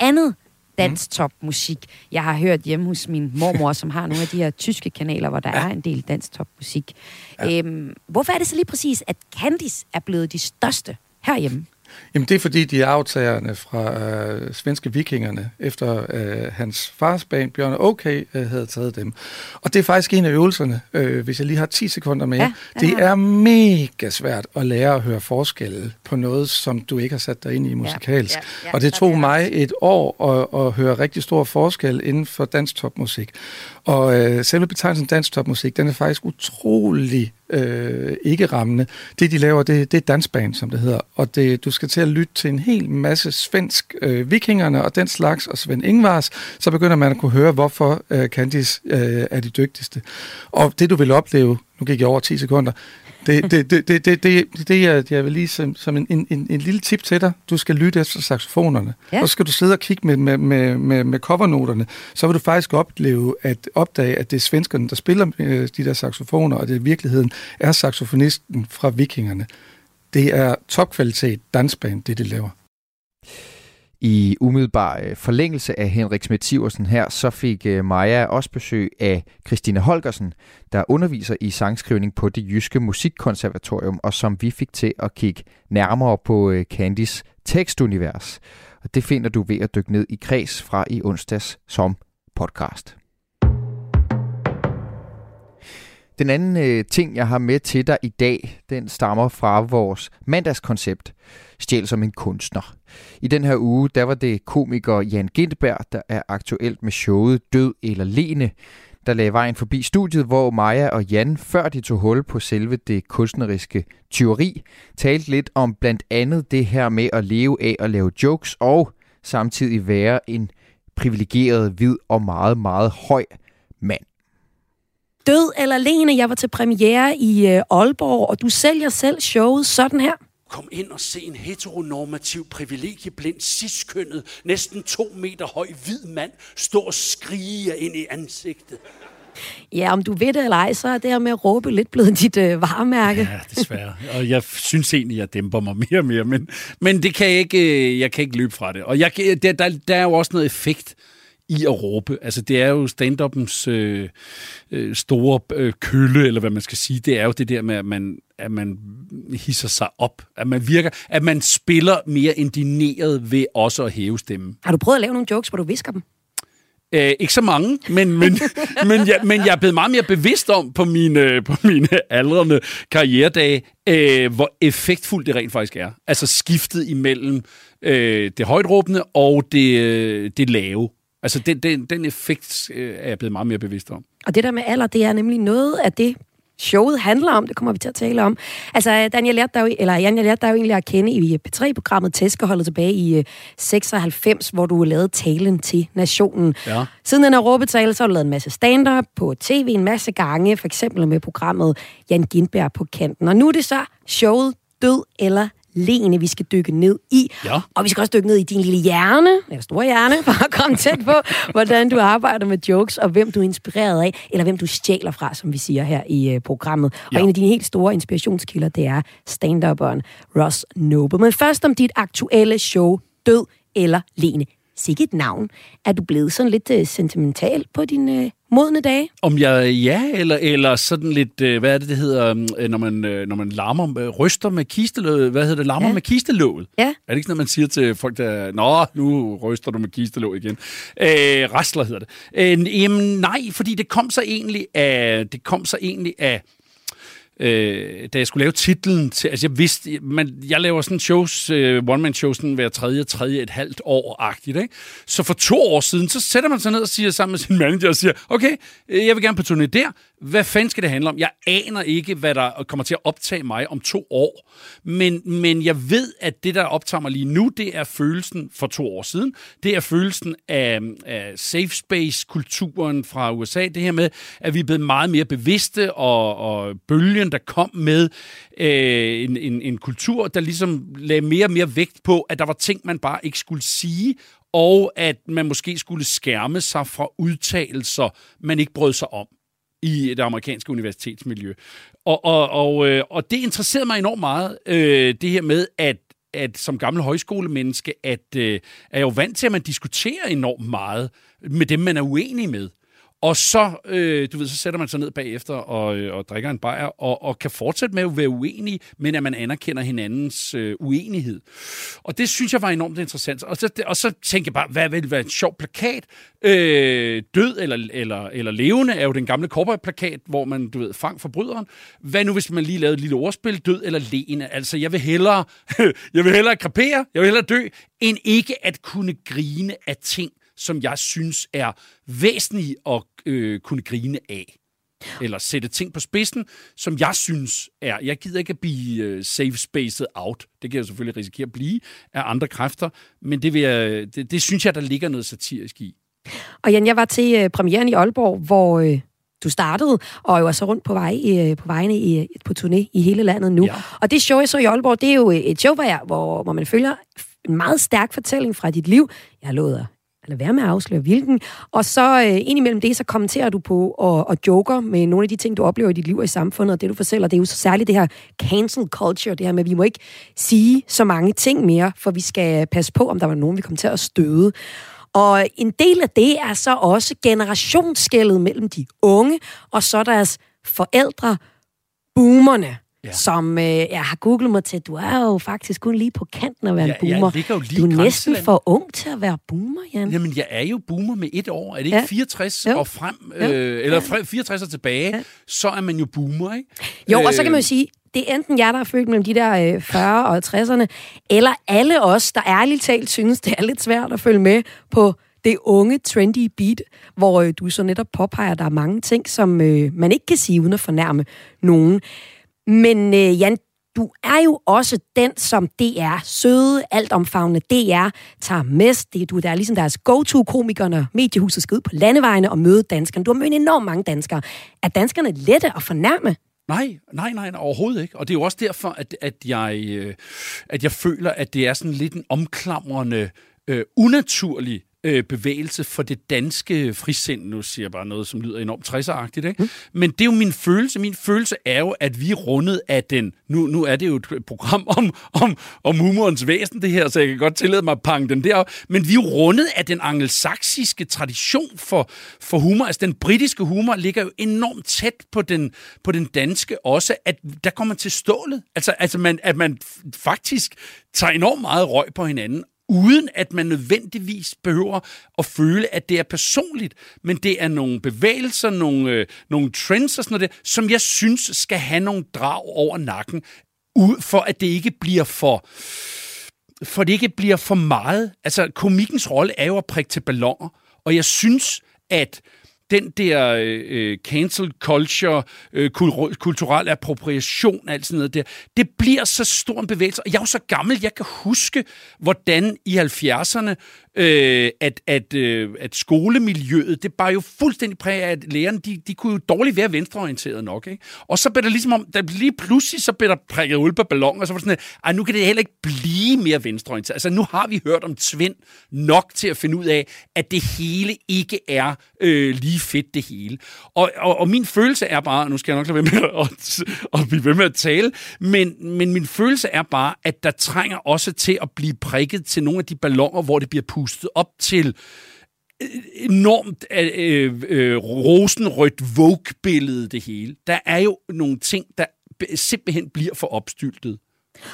andet dansk top musik. Jeg har hørt hjemme hos min mormor, som har nogle af de her tyske kanaler, hvor der ja. er en del dansk top musik. Ja. Øhm, hvorfor er det så lige præcis, at Candice er blevet de største herhjemme? Jamen det er fordi, de er aftagerne fra øh, svenske vikingerne, efter øh, hans fars band, Bjørn Okay, øh, havde taget dem. Og det er faktisk en af øvelserne, øh, hvis jeg lige har 10 sekunder med. Ja, det er mega svært at lære at høre forskelle på noget, som du ikke har sat dig ind i musikalsk. Ja, ja, ja, og det tog mig et år at, at høre rigtig stor forskel inden for dansk topmusik. Og øh, selve betegnelsen dansk topmusik, den er faktisk utrolig øh, ikke rammende. Det, de laver, det, det er dansband, som det hedder. Og det, du skal til at lytte til en hel masse svensk øh, vikingerne og den slags, og Svend Ingvars, så begynder man at kunne høre, hvorfor øh, Candice øh, er de dygtigste. Og det, du vil opleve, nu gik jeg over 10 sekunder, det, det, det, det, det, det, det jeg, jeg vil lige som, som en, en, en, lille tip til dig. Du skal lytte efter saxofonerne. Ja. Og så skal du sidde og kigge med, med, med, med, med covernoterne. Så vil du faktisk opleve at opdage, at det er svenskerne, der spiller øh, de der saxofoner, og det i virkeligheden er saxofonisten fra vikingerne. Det er topkvalitet dansband, det de laver. I umiddelbar øh, forlængelse af Henrik Schmidt Siversen her, så fik øh, Maja også besøg af Christina Holgersen, der underviser i sangskrivning på det Jyske Musikkonservatorium, og som vi fik til at kigge nærmere på øh, Candys tekstunivers. Og det finder du ved at dykke ned i kreds fra i onsdags som podcast. Den anden øh, ting, jeg har med til dig i dag, den stammer fra vores mandagskoncept, Stjæl som en kunstner. I den her uge, der var det komiker Jan Gindberg, der er aktuelt med showet Død eller Lene, der lagde vejen forbi studiet, hvor Maja og Jan, før de tog hul på selve det kunstneriske tyveri, talte lidt om blandt andet det her med at leve af at lave jokes og samtidig være en privilegeret, hvid og meget, meget høj mand. Død eller Lene, jeg var til premiere i øh, Aalborg, og du sælger selv showet sådan her. Kom ind og se en heteronormativ, privilegieblind, ciskønnet, næsten to meter høj hvid mand stå og skrige ind i ansigtet. Ja, om du ved det eller ej, så er det her med at råbe lidt blevet dit øh, varemærke. Ja, desværre. Og jeg synes egentlig, jeg dæmper mig mere og mere, men, men det kan jeg, ikke, øh, jeg kan ikke løbe fra det. Og jeg, der, der, der er jo også noget effekt i at råbe. Altså, det er jo stand-uppens øh, øh, store øh, kølle, eller hvad man skal sige. Det er jo det der med, at man, at man hisser sig op. At man virker, at man spiller mere indineret ved også at hæve stemmen. Har du prøvet at lave nogle jokes, hvor du visker dem? Øh, ikke så mange, men, men, men, jeg, men jeg er blevet meget mere bevidst om på mine, på mine aldrende karrieredage, øh, hvor effektfuldt det rent faktisk er. Altså skiftet imellem øh, det højtråbende og det, øh, det lave. Altså, den, den, den effekt øh, er jeg blevet meget mere bevidst om. Og det der med alder, det er nemlig noget af det, showet handler om, det kommer vi til at tale om. Altså, Daniel lærte jo, eller Jan, jeg lærte dig jo egentlig at kende i P3-programmet Tæskeholdet tilbage i 96, hvor du lavede talen til nationen. Ja. Siden den her råbetale, så har du lavet en masse stand-up på tv en masse gange, for eksempel med programmet Jan Gindberg på kanten. Og nu er det så showet Død eller Lene, vi skal dykke ned i. Ja. Og vi skal også dykke ned i din lille hjerne, eller store hjerne, for at komme tæt på, hvordan du arbejder med jokes, og hvem du er inspireret af, eller hvem du stjæler fra, som vi siger her i uh, programmet. Ja. Og en af dine helt store inspirationskilder, det er stand-upperen Ross Noble. Men først om dit aktuelle show, Død eller Lene. Sikke et navn. Er du blevet sådan lidt uh, sentimental på din uh, modne dage? Om jeg ja, eller, eller sådan lidt, øh, hvad er det, det hedder, øh, når man, øh, når man larmer, øh, ryster med kistelåget, hvad hedder det, larmer ja. med kistelåget? Ja. Er det ikke sådan, man siger til folk, der, nå, nu ryster du med kistelåget igen? Øh, rasler hedder det. Øh, jamen, nej, fordi det kom så egentlig af, det kom så egentlig af, øh, da jeg skulle lave titlen til, altså jeg vidste, man, jeg laver sådan shows, øh, one-man-shows, sådan hver tredje, tredje, et halvt år-agtigt, ikke? Så for to år siden, så sætter man sig ned og siger sammen med sin manager og siger, okay, øh, jeg vil gerne på turné der, hvad fanden skal det handle om? Jeg aner ikke, hvad der kommer til at optage mig om to år, men, men jeg ved, at det, der optager mig lige nu, det er følelsen for to år siden. Det er følelsen af, af safe space-kulturen fra USA. Det her med, at vi er blevet meget mere bevidste, og, og bølgen, der kom med øh, en, en, en kultur, der ligesom lagde mere og mere vægt på, at der var ting, man bare ikke skulle sige, og at man måske skulle skærme sig fra udtalelser, man ikke brød sig om i det amerikanske universitetsmiljø. Og, og, og, øh, og det interesserede mig enormt meget, øh, det her med, at at som gammel højskolemenneske, at øh, er jeg jo vant til, at man diskuterer enormt meget med dem, man er uenig med. Og så, øh, du ved, så sætter man sig ned bagefter og, øh, og drikker en bajer, og, og kan fortsætte med at være uenig, men at man anerkender hinandens øh, uenighed. Og det synes jeg var enormt interessant. Og så, og så tænkte jeg bare, hvad ville være en sjov plakat? Øh, død eller, eller, eller levende er jo den gamle cowboy-plakat, hvor man, du ved, fang forbryderen. Hvad nu, hvis man lige lavede et lille ordspil? Død eller levende? Altså, jeg vil hellere, jeg vil hellere krepere, jeg vil hellere dø, end ikke at kunne grine af ting, som jeg synes er væsentlige at øh, kunne grine af. Eller sætte ting på spidsen, som jeg synes er... Jeg gider ikke at blive øh, safe spaced out. Det kan jeg selvfølgelig risikere at blive af andre kræfter, men det, vil jeg, det, det synes jeg, der ligger noget satirisk i. Og Jan, jeg var til øh, premieren i Aalborg, hvor øh, du startede, og jo er så rundt på, vej, øh, på vejene i, på turné i hele landet nu. Ja. Og det show, jeg så i Aalborg, det er jo et show, hvor, jeg, hvor, hvor man følger en meget stærk fortælling fra dit liv. Jeg har lovet eller være med at afsløre hvilken. Og så øh, indimellem det, så kommenterer du på og, og joker med nogle af de ting, du oplever i dit liv og i samfundet, og det du fortæller, det er jo så særligt det her cancel culture, det her med, at vi må ikke sige så mange ting mere, for vi skal passe på, om der var nogen, vi kommer til at støde. Og en del af det er så også generationsskældet mellem de unge og så deres forældre, boomerne ja. som øh, jeg har googlet mig til. Du er jo faktisk kun lige på kanten at være Ja, en jeg boomer. ligger jo lige du er næsten for ung til at være boomer, Jan. Jamen, jeg er jo boomer med et år. Er det ikke Ja. 64 Jo. og frem, Jo. øh, eller fra 64 og tilbage, så er man jo boomer, ikke? Jo, og så Øh, kan man jo sige, det er enten jer, der er født mellem de der øh, 40 og 60'erne, eller alle os, der ærligt talt synes, det er lidt svært at følge med på det unge, trendy beat, hvor øh, du så netop påpeger, at der er mange ting, som øh, man ikke kan sige uden at fornærme nogen. Men øh, Jan, du er jo også den, som DR, søde, altomfavnende DR, tager mest. Det, du der er ligesom deres go-to-komiker, når mediehuset skal ud på landevejene og møde danskerne. Du har mødt enormt mange danskere. Er danskerne lette at fornærme? Nej, nej, nej, overhovedet ikke. Og det er jo også derfor, at, at, jeg, øh, at jeg føler, at det er sådan lidt en omklamrende, øh, unaturlig øh, bevægelse for det danske frisind. Nu siger jeg bare noget, som lyder enormt 60'er-agtigt, ikke? Mm. Men det er jo min følelse. Min følelse er jo, at vi er rundet af den... Nu, nu er det jo et program om, om, om humorens væsen, det her, så jeg kan godt tillade mig at pange den der. Men vi er rundet af den angelsaksiske tradition for, for humor. Altså, den britiske humor ligger jo enormt tæt på den, på den danske også, at der kommer til stålet. Altså, altså man, at man faktisk tager enormt meget røg på hinanden, uden at man nødvendigvis behøver at føle, at det er personligt, men det er nogle bevægelser, nogle, øh, nogle trends og sådan noget, der, som jeg synes skal have nogle drag over nakken, ud for at det ikke bliver for for det ikke bliver for meget. Altså, komikkens rolle er jo at prikke til ballonger, og jeg synes, at den der øh, øh, cancel culture, øh, kul- kulturel appropriation, alt sådan noget der, det bliver så stor en bevægelse. Og jeg er jo så gammel, jeg kan huske, hvordan i 70'erne, øh, at, at, øh, at skolemiljøet, det var jo fuldstændig præget af, at lærerne, de, de kunne jo dårligt være venstreorienteret nok. Ikke? Og så blev der ligesom om, der lige pludselig, så blev der prikket uld på ballon, og så var det sådan, at nu kan det heller ikke blive mere venstreorienteret. Altså nu har vi hørt om Tvind nok til at finde ud af, at det hele ikke er øh, lige fedt det hele. Og, og, og min følelse er bare, nu skal jeg nok lade være med at, at blive ved med at tale, men, men min følelse er bare, at der trænger også til at blive prikket til nogle af de ballonger, hvor det bliver pustet op til enormt øh, øh, rosenrødt Vogue-billede det hele. Der er jo nogle ting, der simpelthen bliver for opstyltet.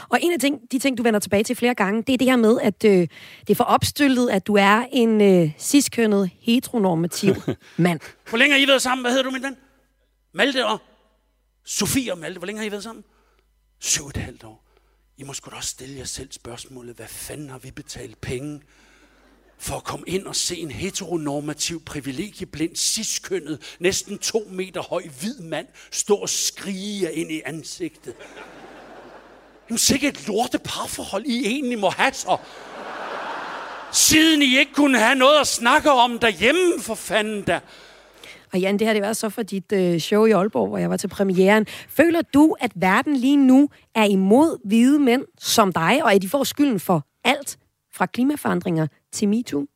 Og en af ting, de ting, du vender tilbage til flere gange, det er det her med, at øh, det er for opstyltet, at du er en øh, ciskønnet, heteronormativ mand. Hvor længe har I været sammen? Hvad hedder du, min ven? Malte og Sofie og Malte, hvor længe har I været sammen? Syv og et halvt år. I må sgu da også stille jer selv spørgsmålet, hvad fanden har vi betalt penge for at komme ind og se en heteronormativ, privilegieblind, ciskønnet, næsten to meter høj hvid mand stå og skrige ind i ansigtet. Jamen sikkert et lorte parforhold, I egentlig må have så. Siden I ikke kunne have noget at snakke om derhjemme, for fanden da. Og Jan, det har det været så for dit øh, show i Aalborg, hvor jeg var til premieren. Føler du, at verden lige nu er imod hvide mænd som dig, og at de får skylden for alt fra klimaforandringer til MeToo?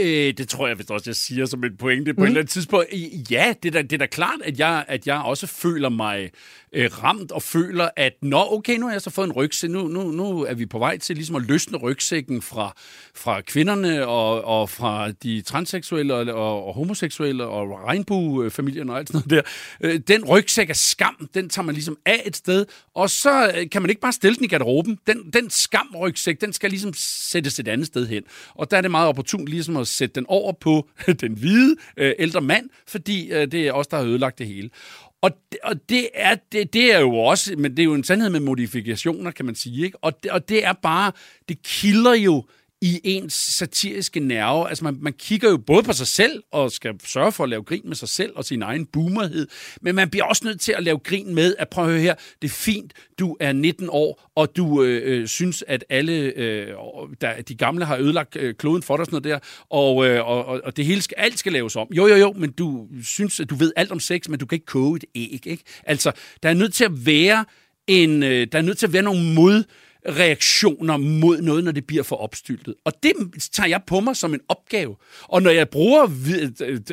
Øh, det tror jeg vist også, jeg siger som en pointe på mm. et eller andet tidspunkt. Ja, det er da, det er da klart, at jeg, at jeg også føler mig øh, ramt og føler, at nå, okay, nu har jeg så fået en rygsæk. Nu, nu, nu er vi på vej til ligesom at løsne rygsækken fra, fra kvinderne og, og fra de transseksuelle og, og, og homoseksuelle og regnbuefamilierne og alt sådan noget der. Øh, den rygsæk af skam, den tager man ligesom af et sted, og så øh, kan man ikke bare stille den i garderoben. Den, den skam-rygsæk, den skal ligesom sættes et andet sted hen. Og der er det meget opportunt ligesom at sætte den over på den hvide øh, ældre mand, fordi øh, det er os, der har ødelagt det hele. Og, det, og det, er, det, det er jo også, men det er jo en sandhed med modifikationer, kan man sige. Ikke? Og, det, og det er bare, det kilder jo i ens satiriske nerve. Altså man, man kigger jo både på sig selv og skal sørge for at lave grin med sig selv og sin egen boomerhed, men man bliver også nødt til at lave grin med, at prøve at høre her, det er fint, du er 19 år, og du øh, øh, synes, at alle øh, der, de gamle har ødelagt øh, kloden for dig, sådan noget der, og, øh, og, og det hele skal, alt skal laves om. Jo, jo, jo, men du synes, at du ved alt om sex, men du kan ikke koge et æg, ikke? Altså, der er nødt til at være en, øh, der er nødt til at være nogle mod reaktioner mod noget, når det bliver for opstyltet. Og det tager jeg på mig som en opgave. Og når jeg bruger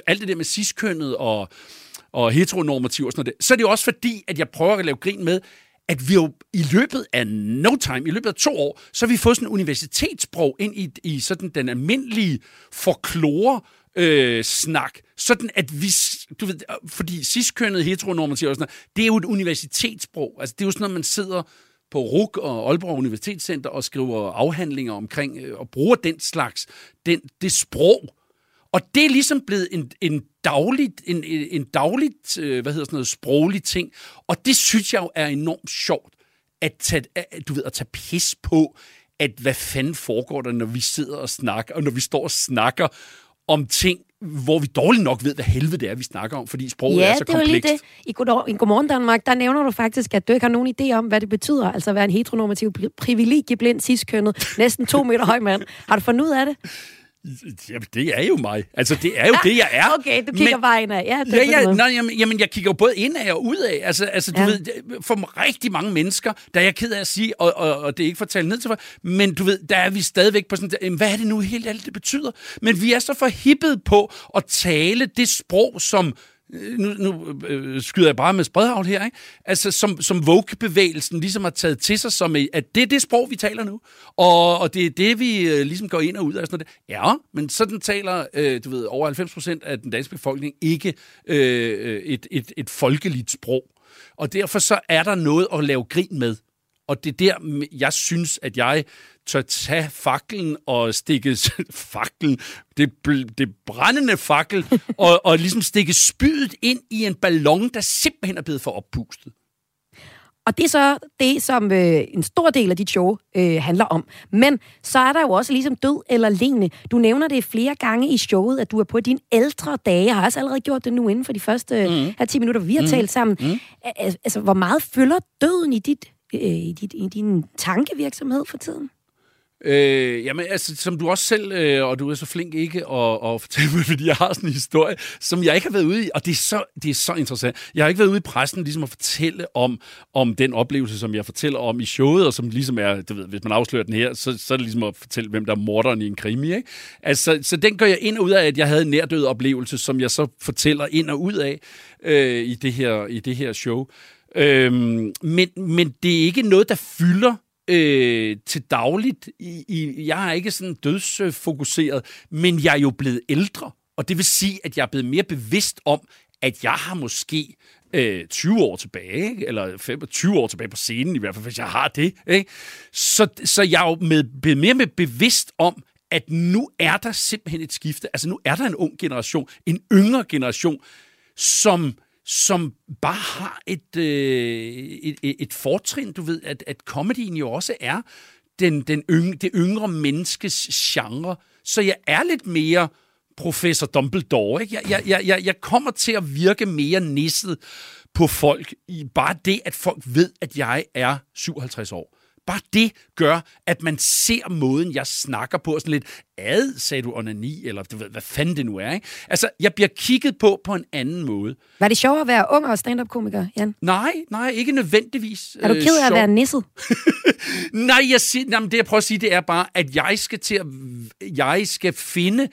alt det der med ciskønnet og, og heteronormativ og sådan noget, så er det jo også fordi, at jeg prøver at lave grin med, at vi jo i løbet af no time, i løbet af to år, så har vi fået sådan en universitetssprog ind i, i sådan den almindelige folklore, øh, snak, sådan at vi, du ved, fordi ciskønnet, heteronormativ og sådan noget, det er jo et universitetssprog. Altså, det er jo sådan noget, man sidder på RUK og Aalborg Universitetscenter og skriver afhandlinger omkring øh, og bruger den slags, den, det sprog. Og det er ligesom blevet en, en dagligt, en, en dagligt, øh, hvad hedder sådan noget, sproglig ting. Og det synes jeg jo er enormt sjovt, at tage, at, du ved, at tage pis på, at hvad fanden foregår der, når vi sidder og snakker, og når vi står og snakker om ting, hvor vi dårligt nok ved, hvad helvede det er, vi snakker om, fordi sproget ja, er så komplekst. Ja, det er det. I, God, I Godmorgen Danmark, der nævner du faktisk, at du ikke har nogen idé om, hvad det betyder, altså at være en heteronormativ, privilegieblind, ciskønnet, næsten to meter høj mand. Har du fundet ud af det? Jamen, det er jo mig. Altså, det er jo det, jeg er. Okay, du kigger men, bare indad. Ja, det ja, ja, nej, jamen, jamen, jeg kigger både indad og udad. Altså, altså du ja. ved, for rigtig mange mennesker, der er jeg ked af at sige, og, og, og det er ikke for at tale ned til for, men du ved, der er vi stadigvæk på sådan, jamen, hvad er det nu helt alt det betyder? Men vi er så forhippet på at tale det sprog, som nu, nu øh, skyder jeg bare med spredhavl her, ikke? Altså, som, som Vogue-bevægelsen ligesom har taget til sig, som at det er det sprog, vi taler nu, og, og det er det, vi øh, ligesom går ind og ud af. Sådan noget. Ja, men sådan taler, øh, du ved, over 90 procent af den danske befolkning ikke øh, et, et, et folkeligt sprog. Og derfor så er der noget at lave grin med. Og det er der, jeg synes, at jeg tør tage faklen og stikke faklen, det, det brændende fakkel, og, og ligesom stikke spydet ind i en ballon, der simpelthen er blevet for oppustet. Og det er så det, som øh, en stor del af dit show øh, handler om. Men så er der jo også ligesom død eller lignende. Du nævner det flere gange i showet, at du er på dine ældre dage. Jeg har også allerede gjort det nu inden for de første mm. her 10 minutter, vi har mm. talt sammen. Mm. Altså, hvor meget fylder døden i, dit, øh, i, dit, i din tankevirksomhed for tiden? Øh, jamen, altså, som du også selv, øh, og du er så flink ikke at, at fortælle mig, fordi jeg har sådan en historie, som jeg ikke har været ude i, og det er så, det er så interessant. Jeg har ikke været ude i pressen ligesom at fortælle om, om den oplevelse, som jeg fortæller om i showet, og som ligesom er, du ved, hvis man afslører den her, så, så er det ligesom at fortælle, hvem der er morderen i en krimi, ikke? Altså, så den går jeg ind og ud af, at jeg havde en nærdød oplevelse, som jeg så fortæller ind og ud af øh, i, det her, i det her show. Øh, men, men det er ikke noget, der fylder øh, til dagligt. I, i, jeg er ikke sådan dødsfokuseret, men jeg er jo blevet ældre. Og det vil sige, at jeg er blevet mere bevidst om, at jeg har måske øh, 20 år tilbage, ikke? eller 25 år tilbage på scenen, i hvert fald, hvis jeg har det. Ikke? Så, så jeg er jo med, mere med bevidst om, at nu er der simpelthen et skifte. Altså nu er der en ung generation, en yngre generation, som som bare har et, øh, et, et, fortrin, du ved, at, at comedyen jo også er den, den yng, det yngre menneskes genre. Så jeg er lidt mere professor Dumbledore. Ikke? Jeg, jeg, jeg, jeg kommer til at virke mere nisset på folk. I bare det, at folk ved, at jeg er 57 år. Bare det gør, at man ser måden, jeg snakker på, sådan lidt, ad, sagde du onani, eller du ved, hvad fanden det nu er, ikke? Altså, jeg bliver kigget på på en anden måde. Var det sjovere at være ung og stand-up-komiker, Jan? Nej, nej, ikke nødvendigvis. Er du ked af at sjov. være nisset? Nej, jeg siger, jamen, det jeg prøver at sige, det er bare, at jeg skal til at, jeg skal finde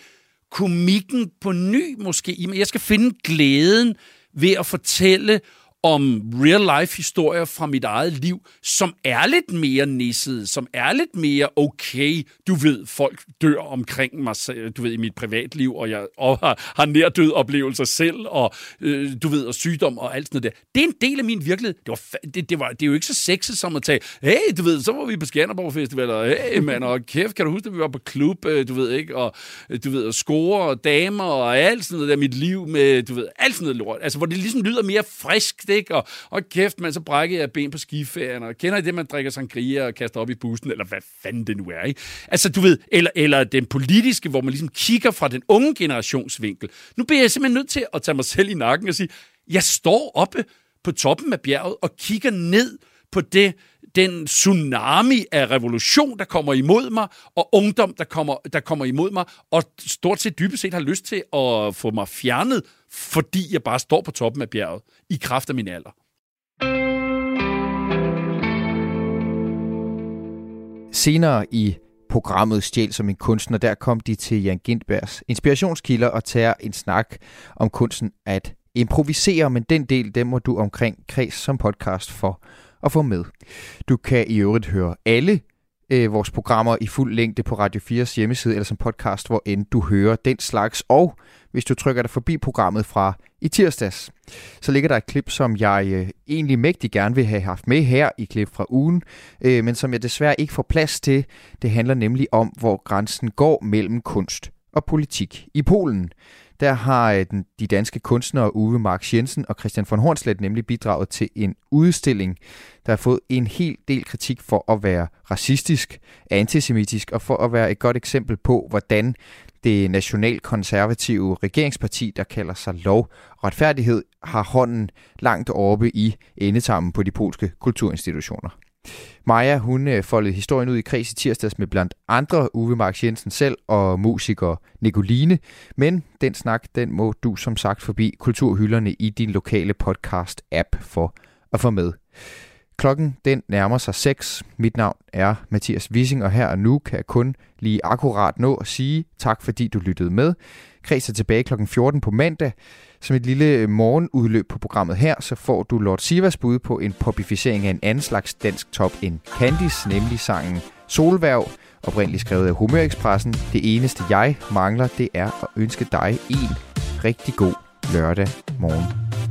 komikken på ny måske. Jeg skal finde glæden ved at fortælle om real-life historier fra mit eget liv, som er lidt mere nisset, som er lidt mere okay. Du ved, folk dør omkring mig, du ved, i mit privatliv, og jeg og har, har nærdød oplevelser selv, og øh, du ved, og sygdom og alt sådan noget der. Det er en del af min virkelighed. Det, var, det, det, var, det er jo ikke så sexet som at tage, hey, du ved, så var vi på Skanderborg Festival, og hey, mand, og kæft, kan du huske, at vi var på klub, øh, du ved, ikke, og øh, du ved, og score og damer, og alt sådan noget der, mit liv med, du ved, alt sådan noget lort. Altså, hvor det ligesom lyder mere friskt, ikke, og, og kæft, man, så brækkede jeg ben på skiferien, og kender I det, man drikker sangria og kaster op i bussen, eller hvad fanden det nu er, ikke? Altså, du ved, eller, eller den politiske, hvor man ligesom kigger fra den unge generationsvinkel. Nu bliver jeg simpelthen nødt til at tage mig selv i nakken og sige, jeg står oppe på toppen af bjerget og kigger ned på det, den tsunami af revolution, der kommer imod mig, og ungdom, der kommer, der kommer imod mig, og stort set dybest set har lyst til at få mig fjernet, fordi jeg bare står på toppen af bjerget, i kraft af min alder. Senere i programmet Stjæl som en kunstner, der kom de til Jan Gindbergs inspirationskilder og tager en snak om kunsten at improvisere, men den del, den må du omkring Kreds som podcast for at få med. Du kan i øvrigt høre alle øh, vores programmer i fuld længde på Radio 4's hjemmeside eller som podcast, hvor end du hører den slags. Og hvis du trykker dig forbi programmet fra i tirsdags, så ligger der et klip, som jeg øh, egentlig mægtig gerne vil have haft med her i klip fra ugen, øh, men som jeg desværre ikke får plads til. Det handler nemlig om, hvor grænsen går mellem kunst og politik i Polen. Der har øh, den, de danske kunstnere Uwe Mark Jensen og Christian von Hornslet nemlig bidraget til en udstilling, der har fået en hel del kritik for at være racistisk, antisemitisk og for at være et godt eksempel på, hvordan det nationalkonservative regeringsparti, der kalder sig Lov og Retfærdighed, har hånden langt oppe i endetarmen på de polske kulturinstitutioner. Maja, hun øh, foldede historien ud i kreds i tirsdags med blandt andre Uwe Marx Jensen selv og musiker Nicoline. Men den snak, den må du som sagt forbi kulturhylderne i din lokale podcast-app for at få med. Klokken den nærmer sig 6. Mit navn er Mathias Wissing, og her og nu kan jeg kun lige akkurat nå at sige tak, fordi du lyttede med. Kreds er tilbage klokken 14 på mandag. Som et lille øh, morgenudløb på programmet her, så får du Lord Sivas bud på en popificering af en anden slags dansk top end Candice, nemlig sangen Solværv, oprindeligt skrevet af Humørekspressen. Det eneste jeg mangler, det er at ønske dig en rigtig god lørdag morgen.